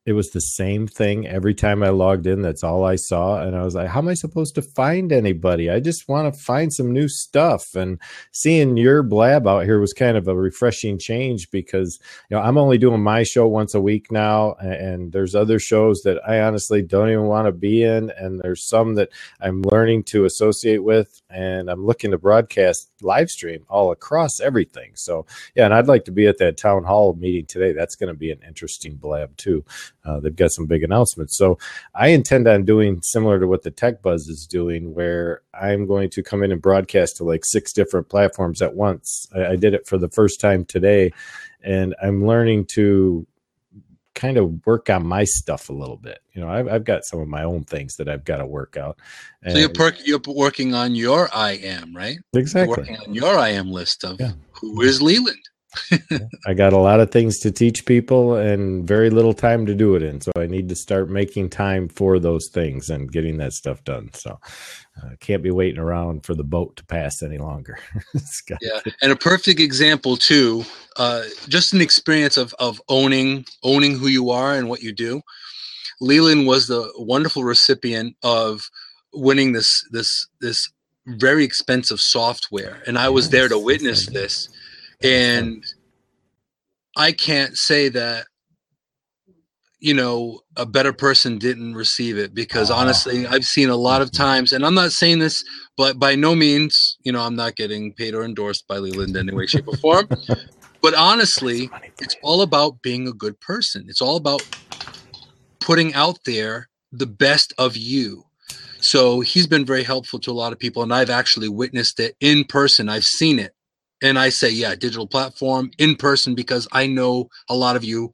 it was the same thing every time I logged in. That's all I saw. And I was like, how am I supposed to find anybody? I just want to find some new stuff. And seeing your blab out here was kind of a refreshing change because, you know, I'm only doing my show once a week now. And there's other shows that I honestly don't even want to be in. And there's some that I'm learning to associate with. And I'm looking to broadcast live stream all across everything. So, yeah. And I'd like to be at that town hall meeting today. That's going to be an interesting blab too. Uh, they've got some big announcements. So I intend on doing similar to what the Tech Buzz is doing, where I'm going to come in and broadcast to like six different platforms at once. I, I did it for the first time today, and I'm learning to kind of work on my stuff a little bit. You know, I've, I've got some of my own things that I've got to work out. And so you're, per- you're working on your I am, right? Exactly. You're working on your I am list of yeah. who is Leland. I got a lot of things to teach people and very little time to do it in. So I need to start making time for those things and getting that stuff done. So I uh, can't be waiting around for the boat to pass any longer. (laughs) yeah, and a perfect example too. Uh, just an experience of of owning owning who you are and what you do. Leland was the wonderful recipient of winning this this this very expensive software, and I was there to witness this and I can't say that you know a better person didn't receive it because uh-huh. honestly I've seen a lot of times and I'm not saying this but by no means you know I'm not getting paid or endorsed by Leland in any way shape or form. (laughs) But honestly it's all about being a good person. It's all about putting out there the best of you. So he's been very helpful to a lot of people and I've actually witnessed it in person. I've seen it and I say, yeah, digital platform in person because I know a lot of you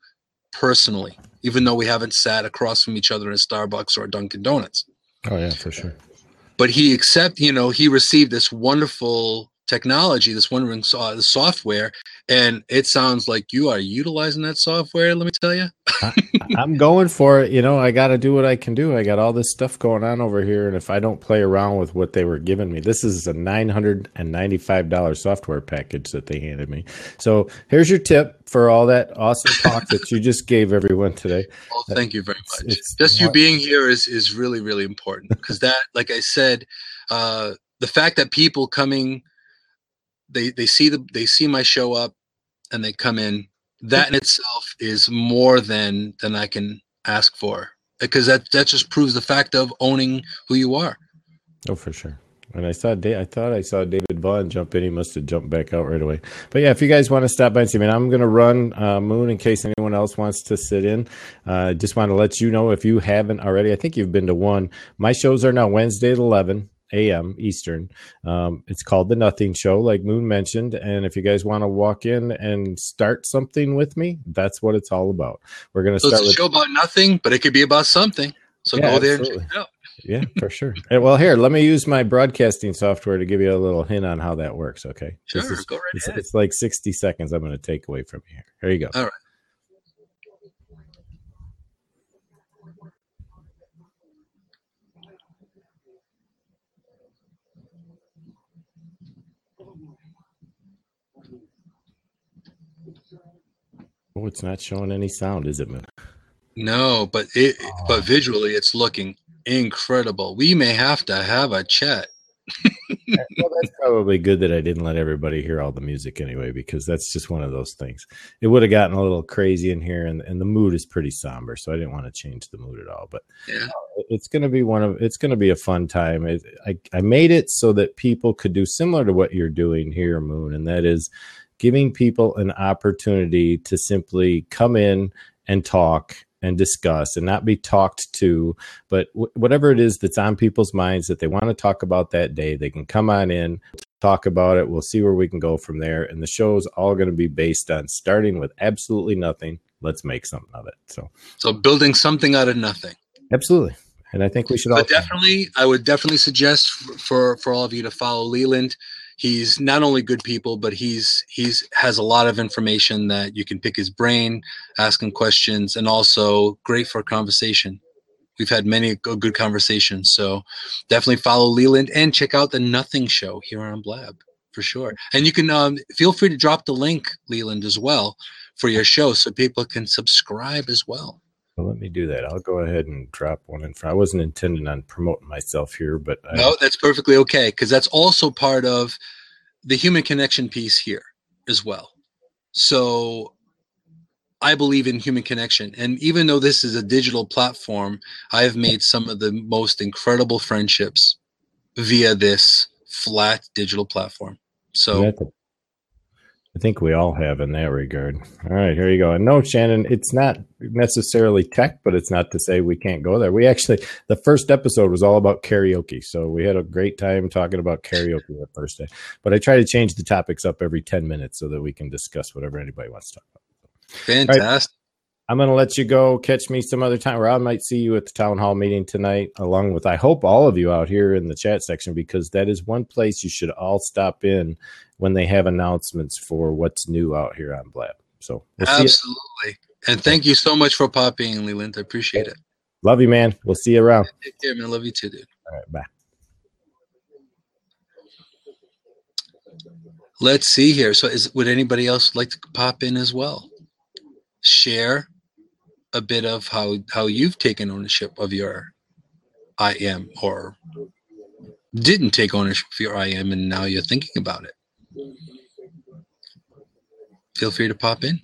personally, even though we haven't sat across from each other in a Starbucks or a Dunkin' Donuts. Oh yeah, for sure. But he accept, you know, he received this wonderful technology, this wondering uh, the software, and it sounds like you are utilizing that software. Let me tell you, I, (laughs) am going for it. You know, I got to do what I can do. I got all this stuff going on over here, and if I don't play around with what they were giving me, this is a nine hundred and ninety-five dollars software package that they handed me. So here's your tip for all that awesome talk that you just gave everyone today. Well, thank you very much. It's, it's just you being here is is really really important because that, like I said, uh, the fact that people coming they they see the they see my show up and they come in that in itself is more than than i can ask for because that that just proves the fact of owning who you are oh for sure and I saw, I thought I saw David Vaughn jump in. He must have jumped back out right away. But yeah, if you guys want to stop by and see me, I'm going to run uh, Moon in case anyone else wants to sit in. Uh, just want to let you know if you haven't already. I think you've been to one. My shows are now Wednesday at 11 a.m. Eastern. Um, it's called The Nothing Show, like Moon mentioned. And if you guys want to walk in and start something with me, that's what it's all about. We're going to so start it's a show about nothing, but it could be about something. So yeah, go there absolutely. and check it out. yeah, for sure. well, here, let me use my broadcasting software to give you a little hint on how that works. Okay. Sure, is, go right it's, ahead. It's like 60 seconds I'm going to take away from you here. Here you go. All right. Oh, it's not showing any sound, is it, man? No, but it oh. but ah. visually it's looking incredible. We may have to have a chat. (laughs) well, that's probably good that I didn't let everybody hear all the music anyway, because that's just one of those things. It would have gotten a little crazy in here, and, and the mood is pretty somber, so I didn't want to change the mood at all. But yeah, oh, it's going to be one of it's going to be a fun time. It, I I made it so that people could do similar to what you're doing here, Moon, and that is giving people an opportunity to simply come in and talk and discuss and not be talked to. But w- whatever it is that's on people's minds that they want to talk about that day they can come on in talk about it. We'll see where we can go from there. And the show is all going to be based on starting with absolutely nothing. Let's make something of it. So so building something out of nothing. Absolutely. And i think we should but all definitely i would definitely suggest for for all of you to follow leland he's not only good people but he's he's has a lot of information that you can pick his brain ask him questions and also great for conversation. We've had many good conversations so definitely follow leland and check out the nothing show here on blab for sure. And you can um, feel free to drop the link leland as well for your show so people can subscribe as well Well, let me do that. I'll go ahead and drop one in front. I wasn't intending on promoting myself here, but I, No, that's perfectly okay because that's also part of the human connection piece here as well. So I believe in human connection. And even though this is a digital platform, I have made some of the most incredible friendships via this flat digital platform. So that's a- I think we all have in that regard. All right, here you go. And no, Shannon, it's not necessarily tech, but it's not to say we can't go there. We actually, the first episode was all about karaoke. So we had a great time talking about karaoke the first day. But I try to change the topics up every 10 minutes so that we can discuss whatever anybody wants to talk about. fantastic. I'm going to let you go. Catch me some other time. Rob might see you at the town hall meeting tonight, along with, I hope, all of you out here in the chat section, because that is one place you should all stop in when they have announcements for what's new out here on Blab. So we'll. Absolutely. And thank you so much for popping in, Leland. I appreciate it. Love you, man. We'll see you around. Take care, man. Love you too, dude. All right, bye. Let's see here. So, is would anybody else like to pop in as well? Share a bit of how how you've taken ownership of your I am, or didn't take ownership of your I am, and now you're thinking about it. Feel free to pop in.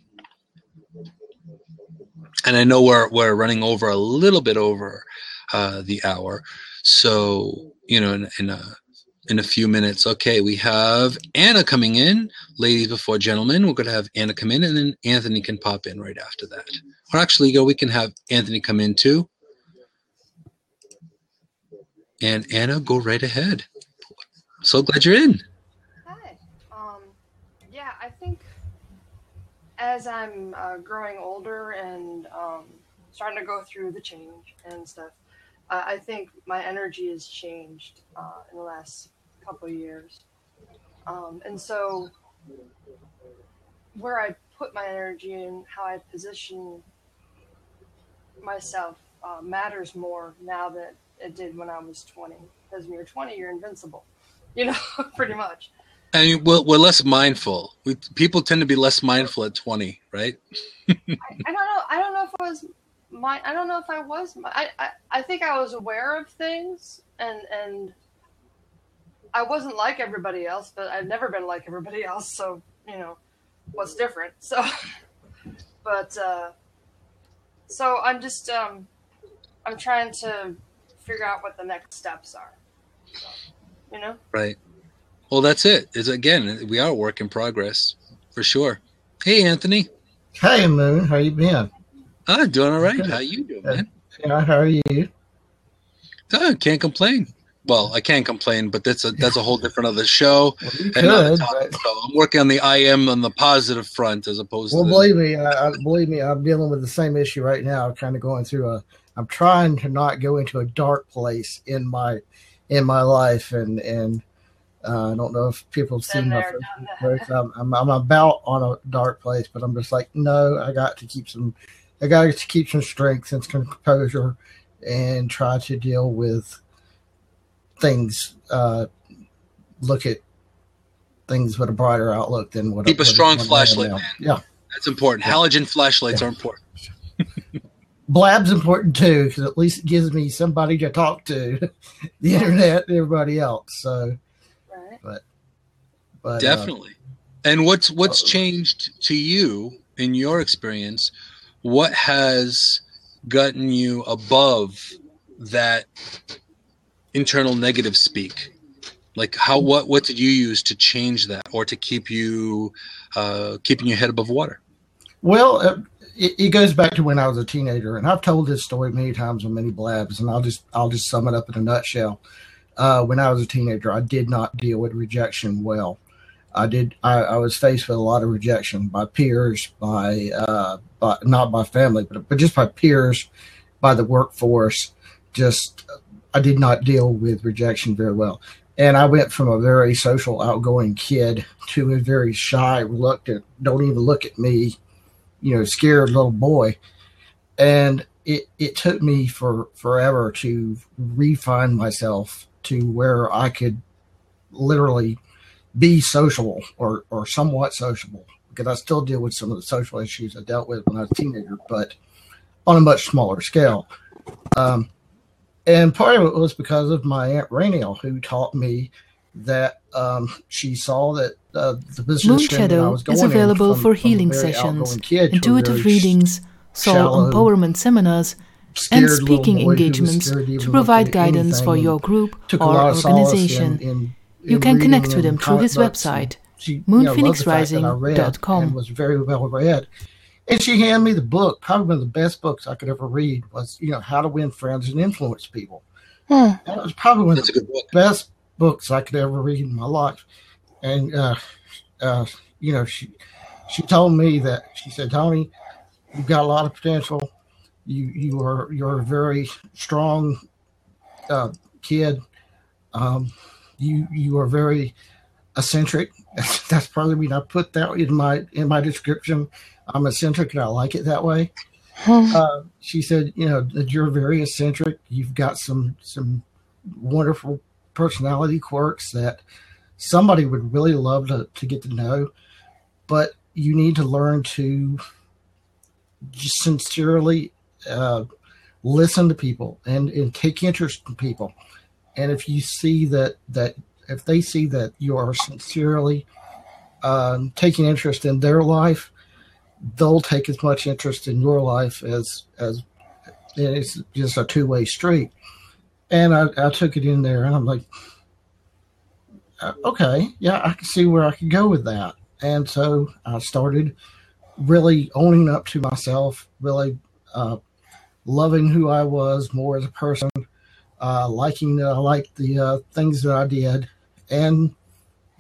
And I know we're we're running over a little bit over uh, the hour, so you know, in, in a in a few minutes. Okay, we have Anna coming in. Ladies before gentlemen, we're going to have Anna come in, and then Anthony can pop in right after that. Or actually, go. We can have Anthony come in too. And Anna, go right ahead. So glad you're in. Hi. Um, yeah, I think as I'm uh, growing older and um, starting to go through the change and stuff, uh, I think my energy has changed uh, in the last couple years. Um, and so, where I put my energy and how I position myself uh, matters more now than it did when I was 20. Because when you're 20, you're invincible, you know, (laughs) pretty much. And we're, we're less mindful. We, people tend to be less mindful at 20, right? (laughs) I, I don't know. I don't know if I was my. I don't know if I was. I, I I think I was aware of things, and and I wasn't like everybody else, but I've never been like everybody else. So you know, what's different? So, (laughs) but uh, so I'm just um, I'm trying to figure out what the next steps are. So, you know. Right. Well, that's it. Is again, we are a work in progress for sure. Hey, Anthony. Hey, Moon, how you been? Ah, doing all right. How you doing, man? Yeah, how are you? Ah, can't complain. Well, I can't complain, but that's a that's a whole different other show. (laughs) Well, could, topic. but, So I'm working on the I am on the positive front as opposed well, to believe me, I, I believe me, I'm dealing with the same issue right now. Kind of going through a. I'm trying to not go into a dark place in my in my life, and and uh, I don't know if people have Been seen my there, Facebook done I'm, I'm I'm about on a dark place, but I'm just like, no, I got to keep some, I got to keep some strength and some composure, and try to deal with things. Uh, look at things with a brighter outlook than what. Keep a strong what I am flashlight, man. Yeah, that's important. Halogen flashlights are important. (laughs) Blab's important too because at least it gives me somebody to talk to, (laughs) the internet, and everybody else. So, Right. but uh, Definitely. And what's what's uh, changed to you in your experience? What has gotten you above that internal negative speak? Like how what what did you use to change that or to keep you uh, keeping your head above water? Well, uh, it, it goes back to when I was a teenager, and I've told this story many times on many blabs, and I'll just I'll just sum it up in a nutshell. Uh, when I was a teenager, I did not deal with rejection well. I did. I, I was faced with a lot of rejection by peers, by, uh, by not by family, but but just by peers, by the workforce. Just I did not deal with rejection very well, and I went from a very social, outgoing kid to a very shy, reluctant, don't even look at me you know scared little boy and it it took me for forever to refine myself to where i could literally be sociable or or somewhat sociable because i still deal with some of the social issues i dealt with when i was a teenager but on a much smaller scale. Um, and part of it was because of my aunt Rainiel, who taught me that um, she saw that uh, the position that I was Moonshadow is available from- for healing sessions, outgoing kid to a intuitive readings, soul empowerment seminars, and speaking boy who was engagements to even to look provide guidance for your group or lot of solace organization. in- in- You can connect with him through his website, she, you know, loved the fact that I read moonphoenixrising.com. and was very well read. And she handed me the book. Probably one of the best books I could ever read was, you know, How to Win Friends and Influence People. Hmm. That was probably one of That's a the book. best books I could ever read in my life. And, uh, uh, you know, she she told me that she said, Tony, you've got a lot of potential. You you are you're a very strong uh, kid. Um, you you are very eccentric. (laughs) That's probably when I put that in my in my description. I'm eccentric and I like it that way. Uh, she said, you know, that you're very eccentric. You've got some some wonderful personality quirks that somebody would really love to, to get to know, but you need to learn to just sincerely uh, listen to people and, and take interest in people. And if you see that that if they see that you are sincerely um, taking interest in their life, they'll take as much interest in your life as as it's just a two way street. And I, I took it in there, and I'm like, okay, yeah, I can see where I could go with that. And so I started really owning up to myself, really uh, loving who I was more as a person, uh, liking that I liked the uh, things that I did, and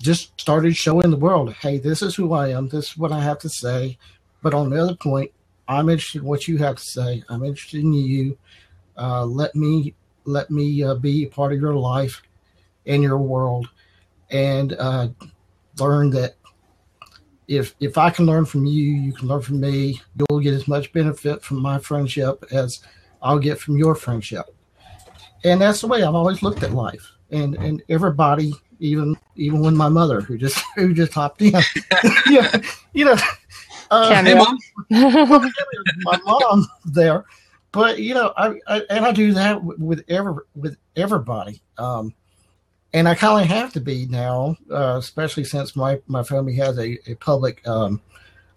just started showing the world, hey, this is who I am, this is what I have to say. But on the other point, I'm interested in what you have to say. I'm interested in you. Uh, let me let me uh, be a part of your life and your world, and uh, learn that if if I can learn from you, you can learn from me. You'll get as much benefit from my friendship as I'll get from your friendship. And that's the way I've always looked at life. And and everybody, even even when my mother, who just (laughs) who just hopped in, (laughs) yeah, you know, uh, Hey, mom. (laughs) my mom there. But you know, I, I and I do that with, with every with everybody. Um, and I kind of have to be now, uh, especially since my my family has a, a public. Um,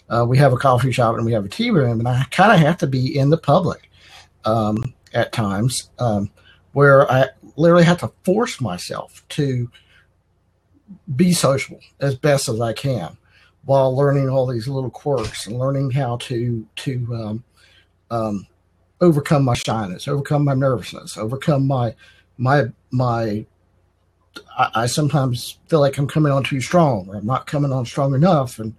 uh, we have a coffee shop and we have a tea room, and I kind of have to be in the public um, at times, um, where I literally have to force myself to be social as best as I can, while learning all these little quirks and learning how to to um, um, overcome my shyness, overcome my nervousness, overcome my my my I, I sometimes feel like I'm coming on too strong or I'm not coming on strong enough and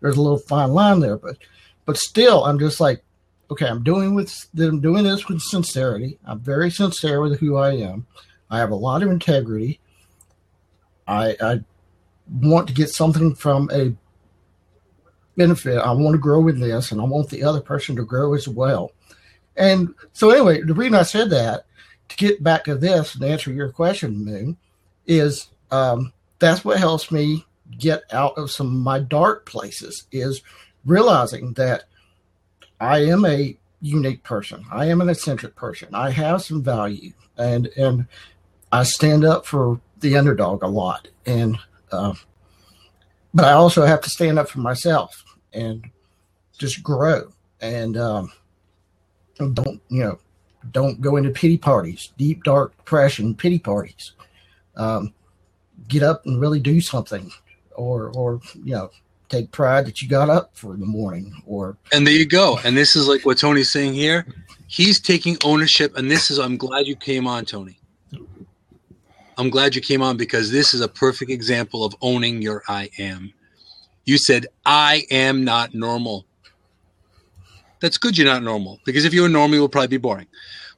there's a little fine line there but but still I'm just like okay I'm doing with I'm doing this with sincerity. I'm very sincere with who I am. I have a lot of integrity. I I want to get something from a benefit. I want to grow in this and I want the other person to grow as well. And so anyway the reason I said that to get back to this and answer your question Moon is um, that's what helps me get out of some of my dark places is realizing that I am a unique person. I am an eccentric person. I have some value, and and I stand up for the underdog a lot. And uh, but I also have to stand up for myself and just grow and um, don't you know don't go into pity parties, deep dark depression pity parties um, get up and really do something or or you know take pride that you got up for the morning or And there you go. And this is like what Tony's saying here. He's taking ownership, and this is. I'm glad you came on, Tony. I'm glad you came on because this is a perfect example of owning your I am. You said, I am not normal. That's good you're not normal because if you were normal, you would probably be boring.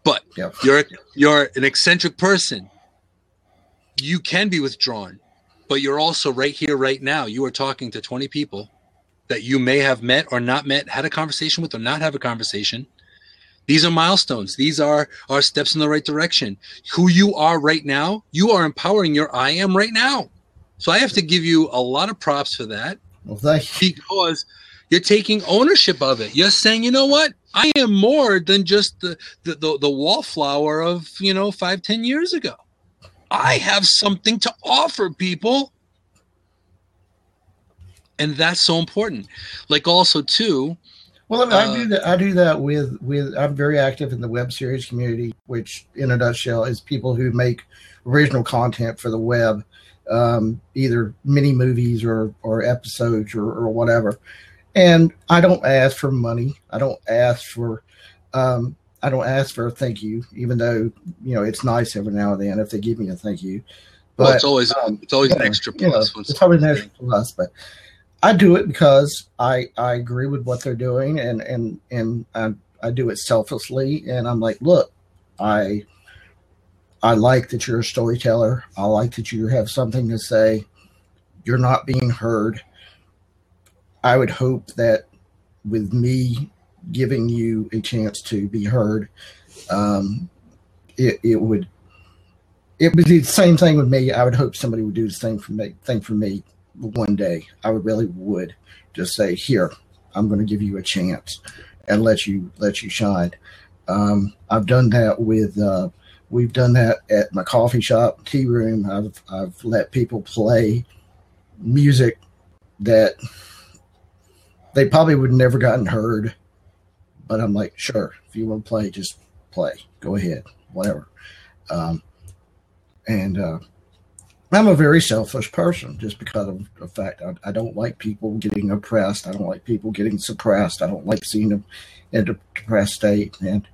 But yeah you're you're an eccentric person. You can be withdrawn, but you're also right here, right now. You are talking to 20 people that you may have met or not met, had a conversation with or not have a conversation. These are milestones. These are are steps in the right direction. Who you are right now, you are empowering your I am right now. So I have to give you a lot of props for that well thank you because you're taking ownership of it. You're saying, you know what? I am more than just the, the, the, the wallflower of, you know, five, ten years ago. I have something to offer people. And that's so important. Like also too, Well, I, mean, I Uh, do that. I do that with with. I'm very active in the web series community, which, in a nutshell, is people who make original content for the web, um, either mini movies or or episodes or, or whatever. And I don't ask for money. I don't ask for. Um, I don't ask for a thank you, even though you know it's nice every now and then if they give me a thank you. well, it's always um, it's always an know, extra you know, plus. it's probably an extra plus, but I do it because I I agree with what they're doing, and and and I I do it selflessly, and I'm like, look, I I like that you're a storyteller. I like that you have something to say. You're not being heard. I would hope that with me giving you a chance to be heard, um, it, it would it would be the same thing with me. I would hope somebody would do the same for me thing for me one day. I would really would just say, "Here, I'm going to give you a chance and let you let you shine." Um, I've done that with. Uh, we've done that at my coffee shop, tea room. I've I've let people play music that they probably would never gotten heard, but I'm like, sure, if you want to play, just play. Go ahead, whatever. Um, and uh, I'm a very selfish person just because of the fact I, I don't like people getting oppressed. I don't like people getting suppressed. I don't like seeing them in a depressed state. And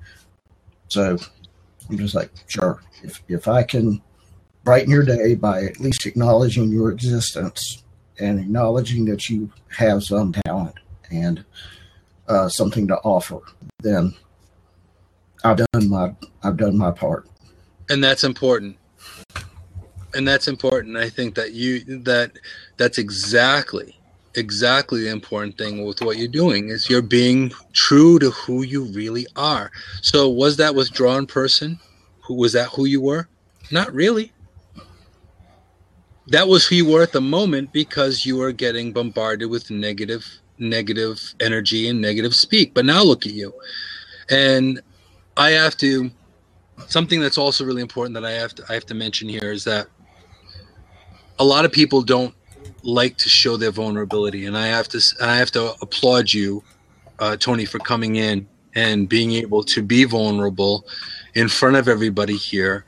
so I'm just like, sure, if, if I can brighten your day by at least acknowledging your existence and acknowledging that you have some talent and uh, something to offer, then I've done my I've done my part. and that's important. And that's important. I think that you that that's exactly exactly the important thing with what you're doing is you're being true to who you really are. So was that withdrawn person? Who was that who you were? Not really. That was who you were at the moment because you were getting bombarded with negative negative energy and negative speak but now look at you and i have to something that's also really important that I have to I have to mention here is that a lot of people don't like to show their vulnerability, and I have to I have to applaud you, uh, Tony, for coming in and being able to be vulnerable in front of everybody here,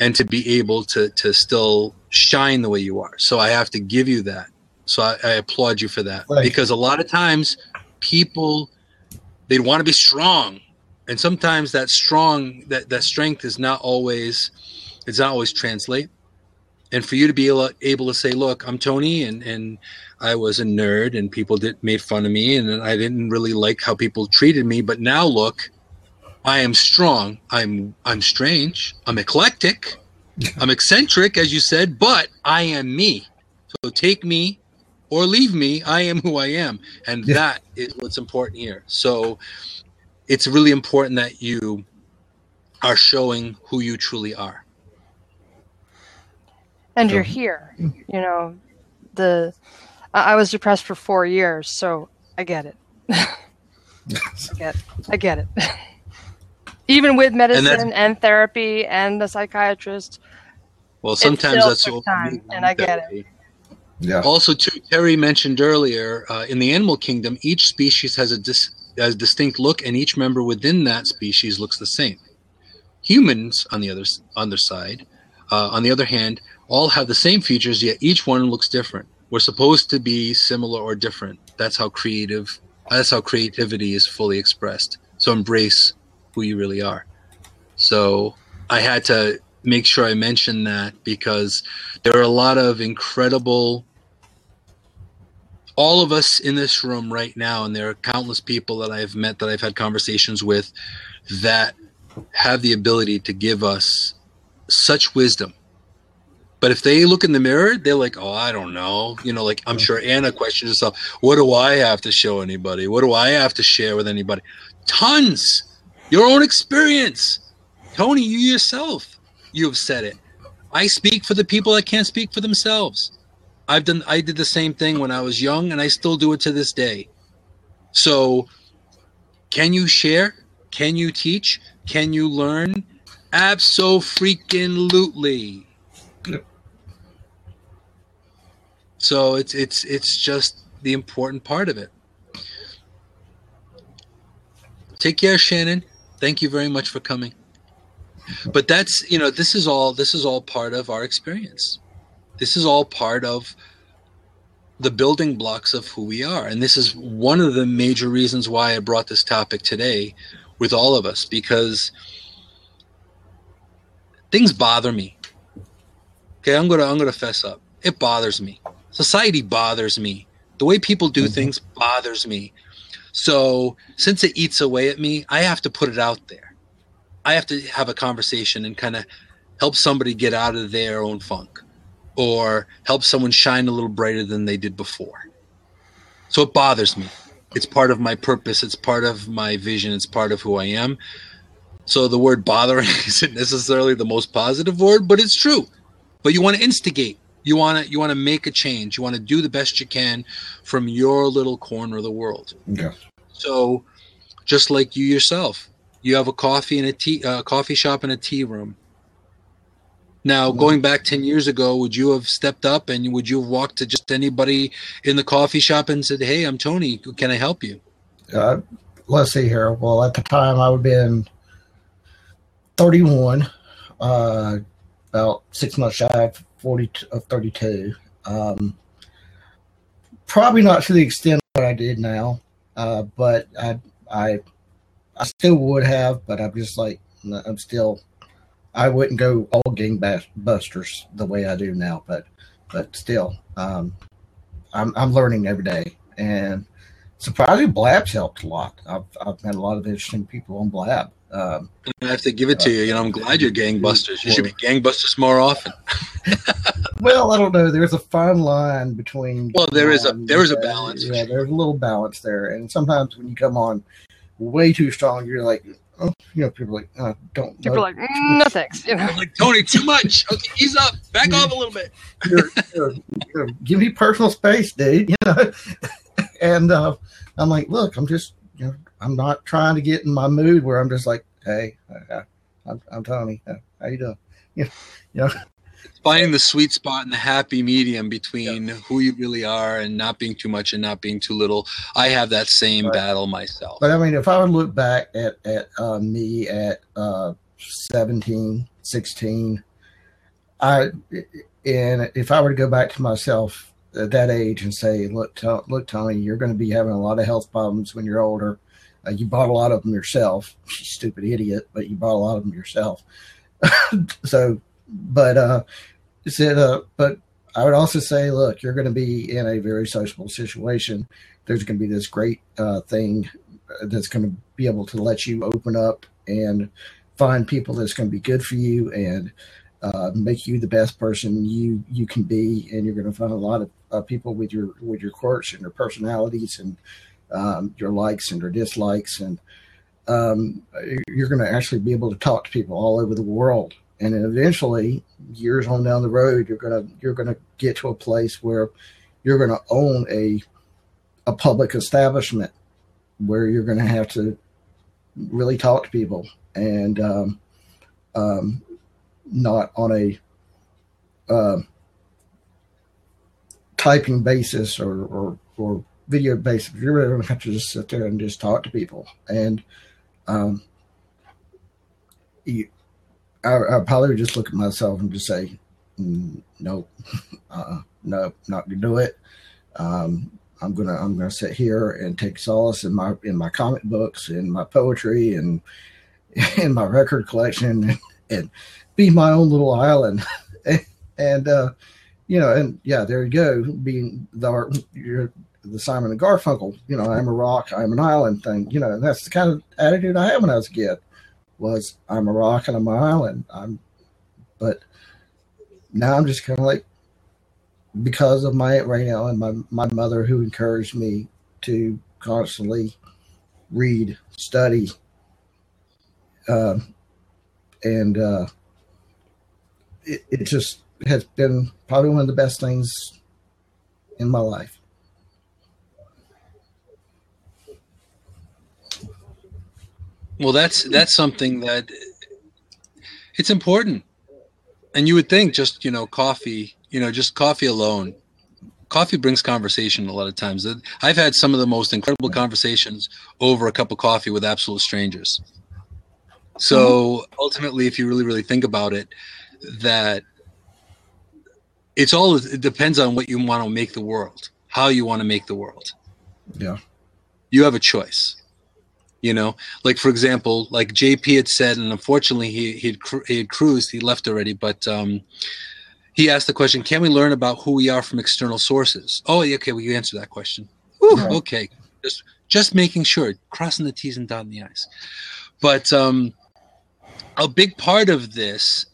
and to be able to to still shine the way you are. So I have to give you that. So I, I applaud you for that. You. because a lot of times people they want to be strong. And sometimes that strong that that strength is not always it's not always translate. And for you to be able, able to say look i'm tony and and i was a nerd and people did made fun of me and i didn't really like how people treated me but now look i am strong. I'm i'm strange. I'm eclectic. (laughs) I'm eccentric as you said but i am me. So take me or leave me i am who i am and Yeah. that is what's important here so it's really important that you are showing who you truly are. and you're here. You know, the I I was depressed for four years, so I get it. I get, I get it. Even with medicine that's- and, therapy and the psychiatrist, Well, sometimes still that's took what time, and I get it. Yeah. Also, too, Terry mentioned earlier uh, in the animal kingdom, each species has a, dis- has distinct look, and each member within that species looks the same. Humans, on the other on side, uh, on the other hand, all have the same features, yet each one looks different. We're supposed to be similar or different. That's how creative. That's how creativity is fully expressed. So embrace who you really are. So I had to make sure I mentioned that because there are a lot of incredible all of us in this room right now and there are countless people that I've met that I've had conversations with that have the ability to give us such wisdom. But if they look in the mirror, they're like, "Oh, I don't know." You know, like I'm sure Anna questions herself, "What do I have to show anybody? What do I have to share with anybody?" Tons. Your own experience. Tony, you yourself, you have said it. I speak for the people that can't speak for themselves. I've done I did the same thing when I was young and I still do it to this day. So Can you share? Can you teach? Can you learn? Absolutely. So it's it's it's just the important part of it. Take care, Shannon. Thank you very much for coming. But that's you know this is all this is all part of our experience. This is all part of the building blocks of who we are, and this is one of the major reasons why I brought this topic today with all of us because things bother me. Okay, I'm gonna I'm gonna fess up. It bothers me. Society bothers me. The way people do Mhm. things bothers me. So since it eats away at me, I have to put it out there. I have to have a conversation and kind of help somebody get out of their own funk or help someone shine a little brighter than they did before. So it bothers me. It's part of my purpose, it's part of my vision, it's part of who I am. So the word bothering (laughs) isn't necessarily the most positive word, but it's true. But you want to instigate. You want to you want to make a change. You want to do the best you can from your little corner of the world. Yeah. So, just like you yourself, you have a coffee and a tea, uh, coffee shop and a tea room. Now, going back ten years ago, would you have stepped up and would you have walked to just anybody in the coffee shop and said, "Hey, I'm Tony. Can I help you?" Uh, let's see here. Well, at the time, I would have been 31, uh, about six months shy of 40 of 32. Um, probably not to the extent what I did now, uh, but I, I, I still would have. But I'm just like I'm still. I wouldn't go all gangbusters the way I do now, but but still, um, I'm I'm learning every day, and surprisingly, Blab's helped a lot. I've I've met a lot of interesting people on Blab. Um, I have to give it to you. You know, I'm glad you're gangbusters. You should be gangbusters more often. (laughs) (laughs) well, I don't know. There's a fine line between. Well, there is a- there is a balance, Yeah, there's a little balance there, and sometimes when you come on way too strong, you're like, oh, you know, people are like, uh, don't. People are like, mm, no thanks. You know, (laughs) like Tony, too much. Okay, ease up. Back off a little bit. you're, you're, you're- give me personal space, dude. You know, (laughs) and uh, I'm like, look, I'm just, you know, I'm not trying to get in my mood where I'm just like, hey, uh, I'm, I'm Tony. Uh, how you doing? (laughs) You know, Finding the sweet spot and the happy medium between who you really are and not being too much and not being too little. I have that same Right. battle myself. But I mean, if I would look back at at uh, me at uh, 17, 16, I and if I were to go back to myself at that age and say, "Look, To- look, Tony, you're going to be having a lot of health problems when you're older. Uh, you bought a lot of them yourself, (laughs) you stupid idiot, but you bought a lot of them yourself." (laughs) so, but uh, said, uh, but I would also say, look, you're going to be in a very sociable situation. There's going to be this great uh, thing that's going to be able to let you open up and find people that's going to be good for you and uh, make you the best person you you can be. And you're going to find a lot of uh, people with your with your quirks and your personalities and um, your likes and your dislikes. And um, you're going to actually be able to talk to people all over the world and eventually years on down the road you're going to you're to get to a place where you're going to own a a public establishment where you're going to have to really talk to people and um, um, not on a uh, typing basis or, or, or video basis. You're really going to have to just sit there and just talk to people. And um, you, I, I probably would just look at myself and just say, mm, nope, (laughs) uh, no, not to do it. Um, I'm gonna I'm gonna sit here and take solace in my in my comic books and my poetry and (laughs) in my record collection and, (laughs) and be my own little island and uh you know and yeah there you go being the you're the Simon and Garfunkel you know I'm a rock I'm an island thing you know and that's the kind of attitude I had when I was a kid was I'm a rock and I'm an island I'm but now I'm just kind of like because of my aunt Raynell and my, my mother who encouraged me to constantly read, study, um, and uh, it, it just has been probably one of the best things in my life. Well, that's that's something that it's important. And you would think just, you know, coffee, you know, just coffee alone. Coffee brings conversation a lot of times. I've had some of the most incredible conversations over a cup of coffee with absolute strangers. So mm-hmm. ultimately, if you really, really think about it, that it's all it depends on what you want to make the world, how you want to make the world. Yeah. You have a choice you know? Like for example like jp had said and unfortunately he he had, he had cruised he left already but um he asked the question can we learn about who we are from external sources? Oh yeah okay well you answer that question. Okay. Just just making sure crossing the t's and dotting the i's. But um a big part of this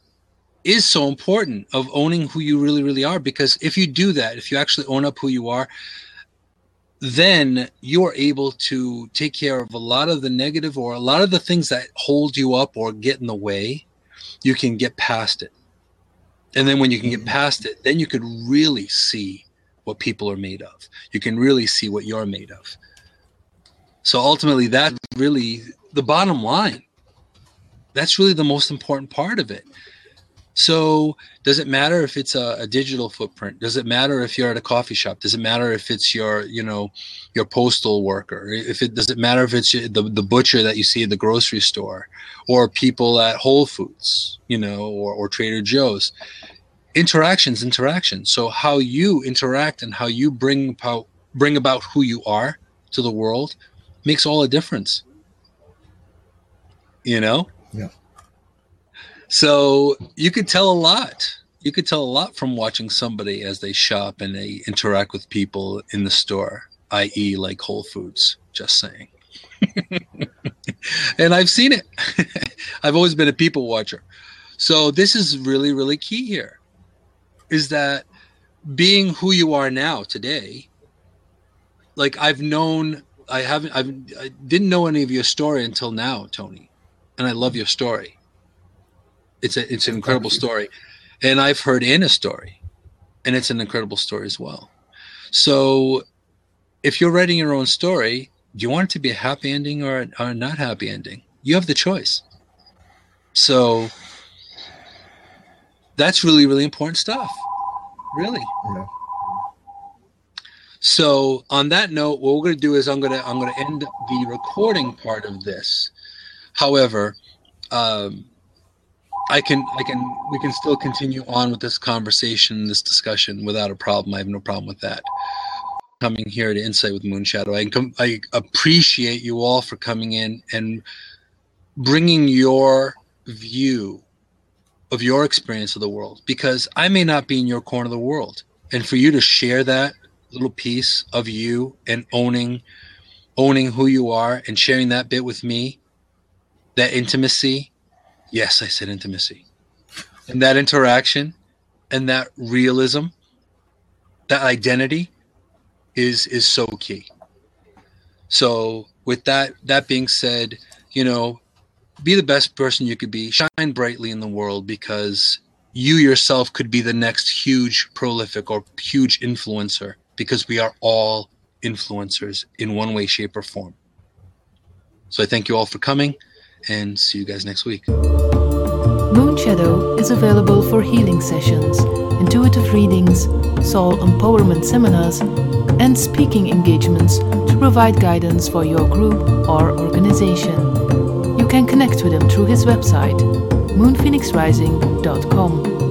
is so important of owning who you really really are because if you do that if you actually own up who you are then you're able to take care of a lot of the negative or a lot of the things that hold you up or get in the way. You can get past it. And then when you can get mm-hmm. past it, then you could really see what people are made of. You can really see what you're made of. So ultimately, that's really the bottom line. That's really the most important part of it. So, does it matter if it's a, a, digital footprint? Does it matter if you're at a coffee shop? Does it matter if it's your, you know, your postal worker? If it does it matter if it's the the butcher that you see at the grocery store, or people at Whole Foods, you know, or, or Trader Joe's? Interactions, interactions. So how you interact and how you bring about bring about who you are to the world makes all the difference. You know. Yeah. So you could tell a lot. You could tell a lot from watching somebody as they shop and they interact with people in the store, i.e., like Whole Foods. Just saying. (laughs) and I've seen it. (laughs) I've always been a people watcher. So this is really, really key here is that being who you are now today, like I've known, I haven't, I've, I didn't know any of your story until now, Tony. And I love your story it's a it's an incredible story, and I've heard Anna's story, and it's an incredible story as well. So, if you're writing your own story, do you want it to be a happy ending or a, not happy ending? You have the choice. So, that's really really important stuff. Really. Yeah. So on that note, what we're going to do is I'm going to I'm going to end the recording part of this. However, um, I can, I can, we can still continue on with this conversation, this discussion without a problem. I have no problem with that. Coming here to Insight with Moonshadow, I, I appreciate you all for coming in and bringing your view of your experience of the world because I may not be in your corner of the world. And for you to share that little piece of you and owning owning who you are and sharing that bit with me, that intimacy Yes, I said intimacy. And that interaction and that realism, that identity is is so key. So with that that being said, you know, be the best person you could be. Shine brightly in the world because you yourself could be the next huge prolific or huge influencer because we are all influencers in one way shape or form. So I thank you all for coming and see you guys next week. Moonshadow is available for healing sessions, intuitive readings, soul empowerment seminars, and speaking engagements to provide guidance for your group or organization. You can connect with him through his website, moonphoenixrising.com.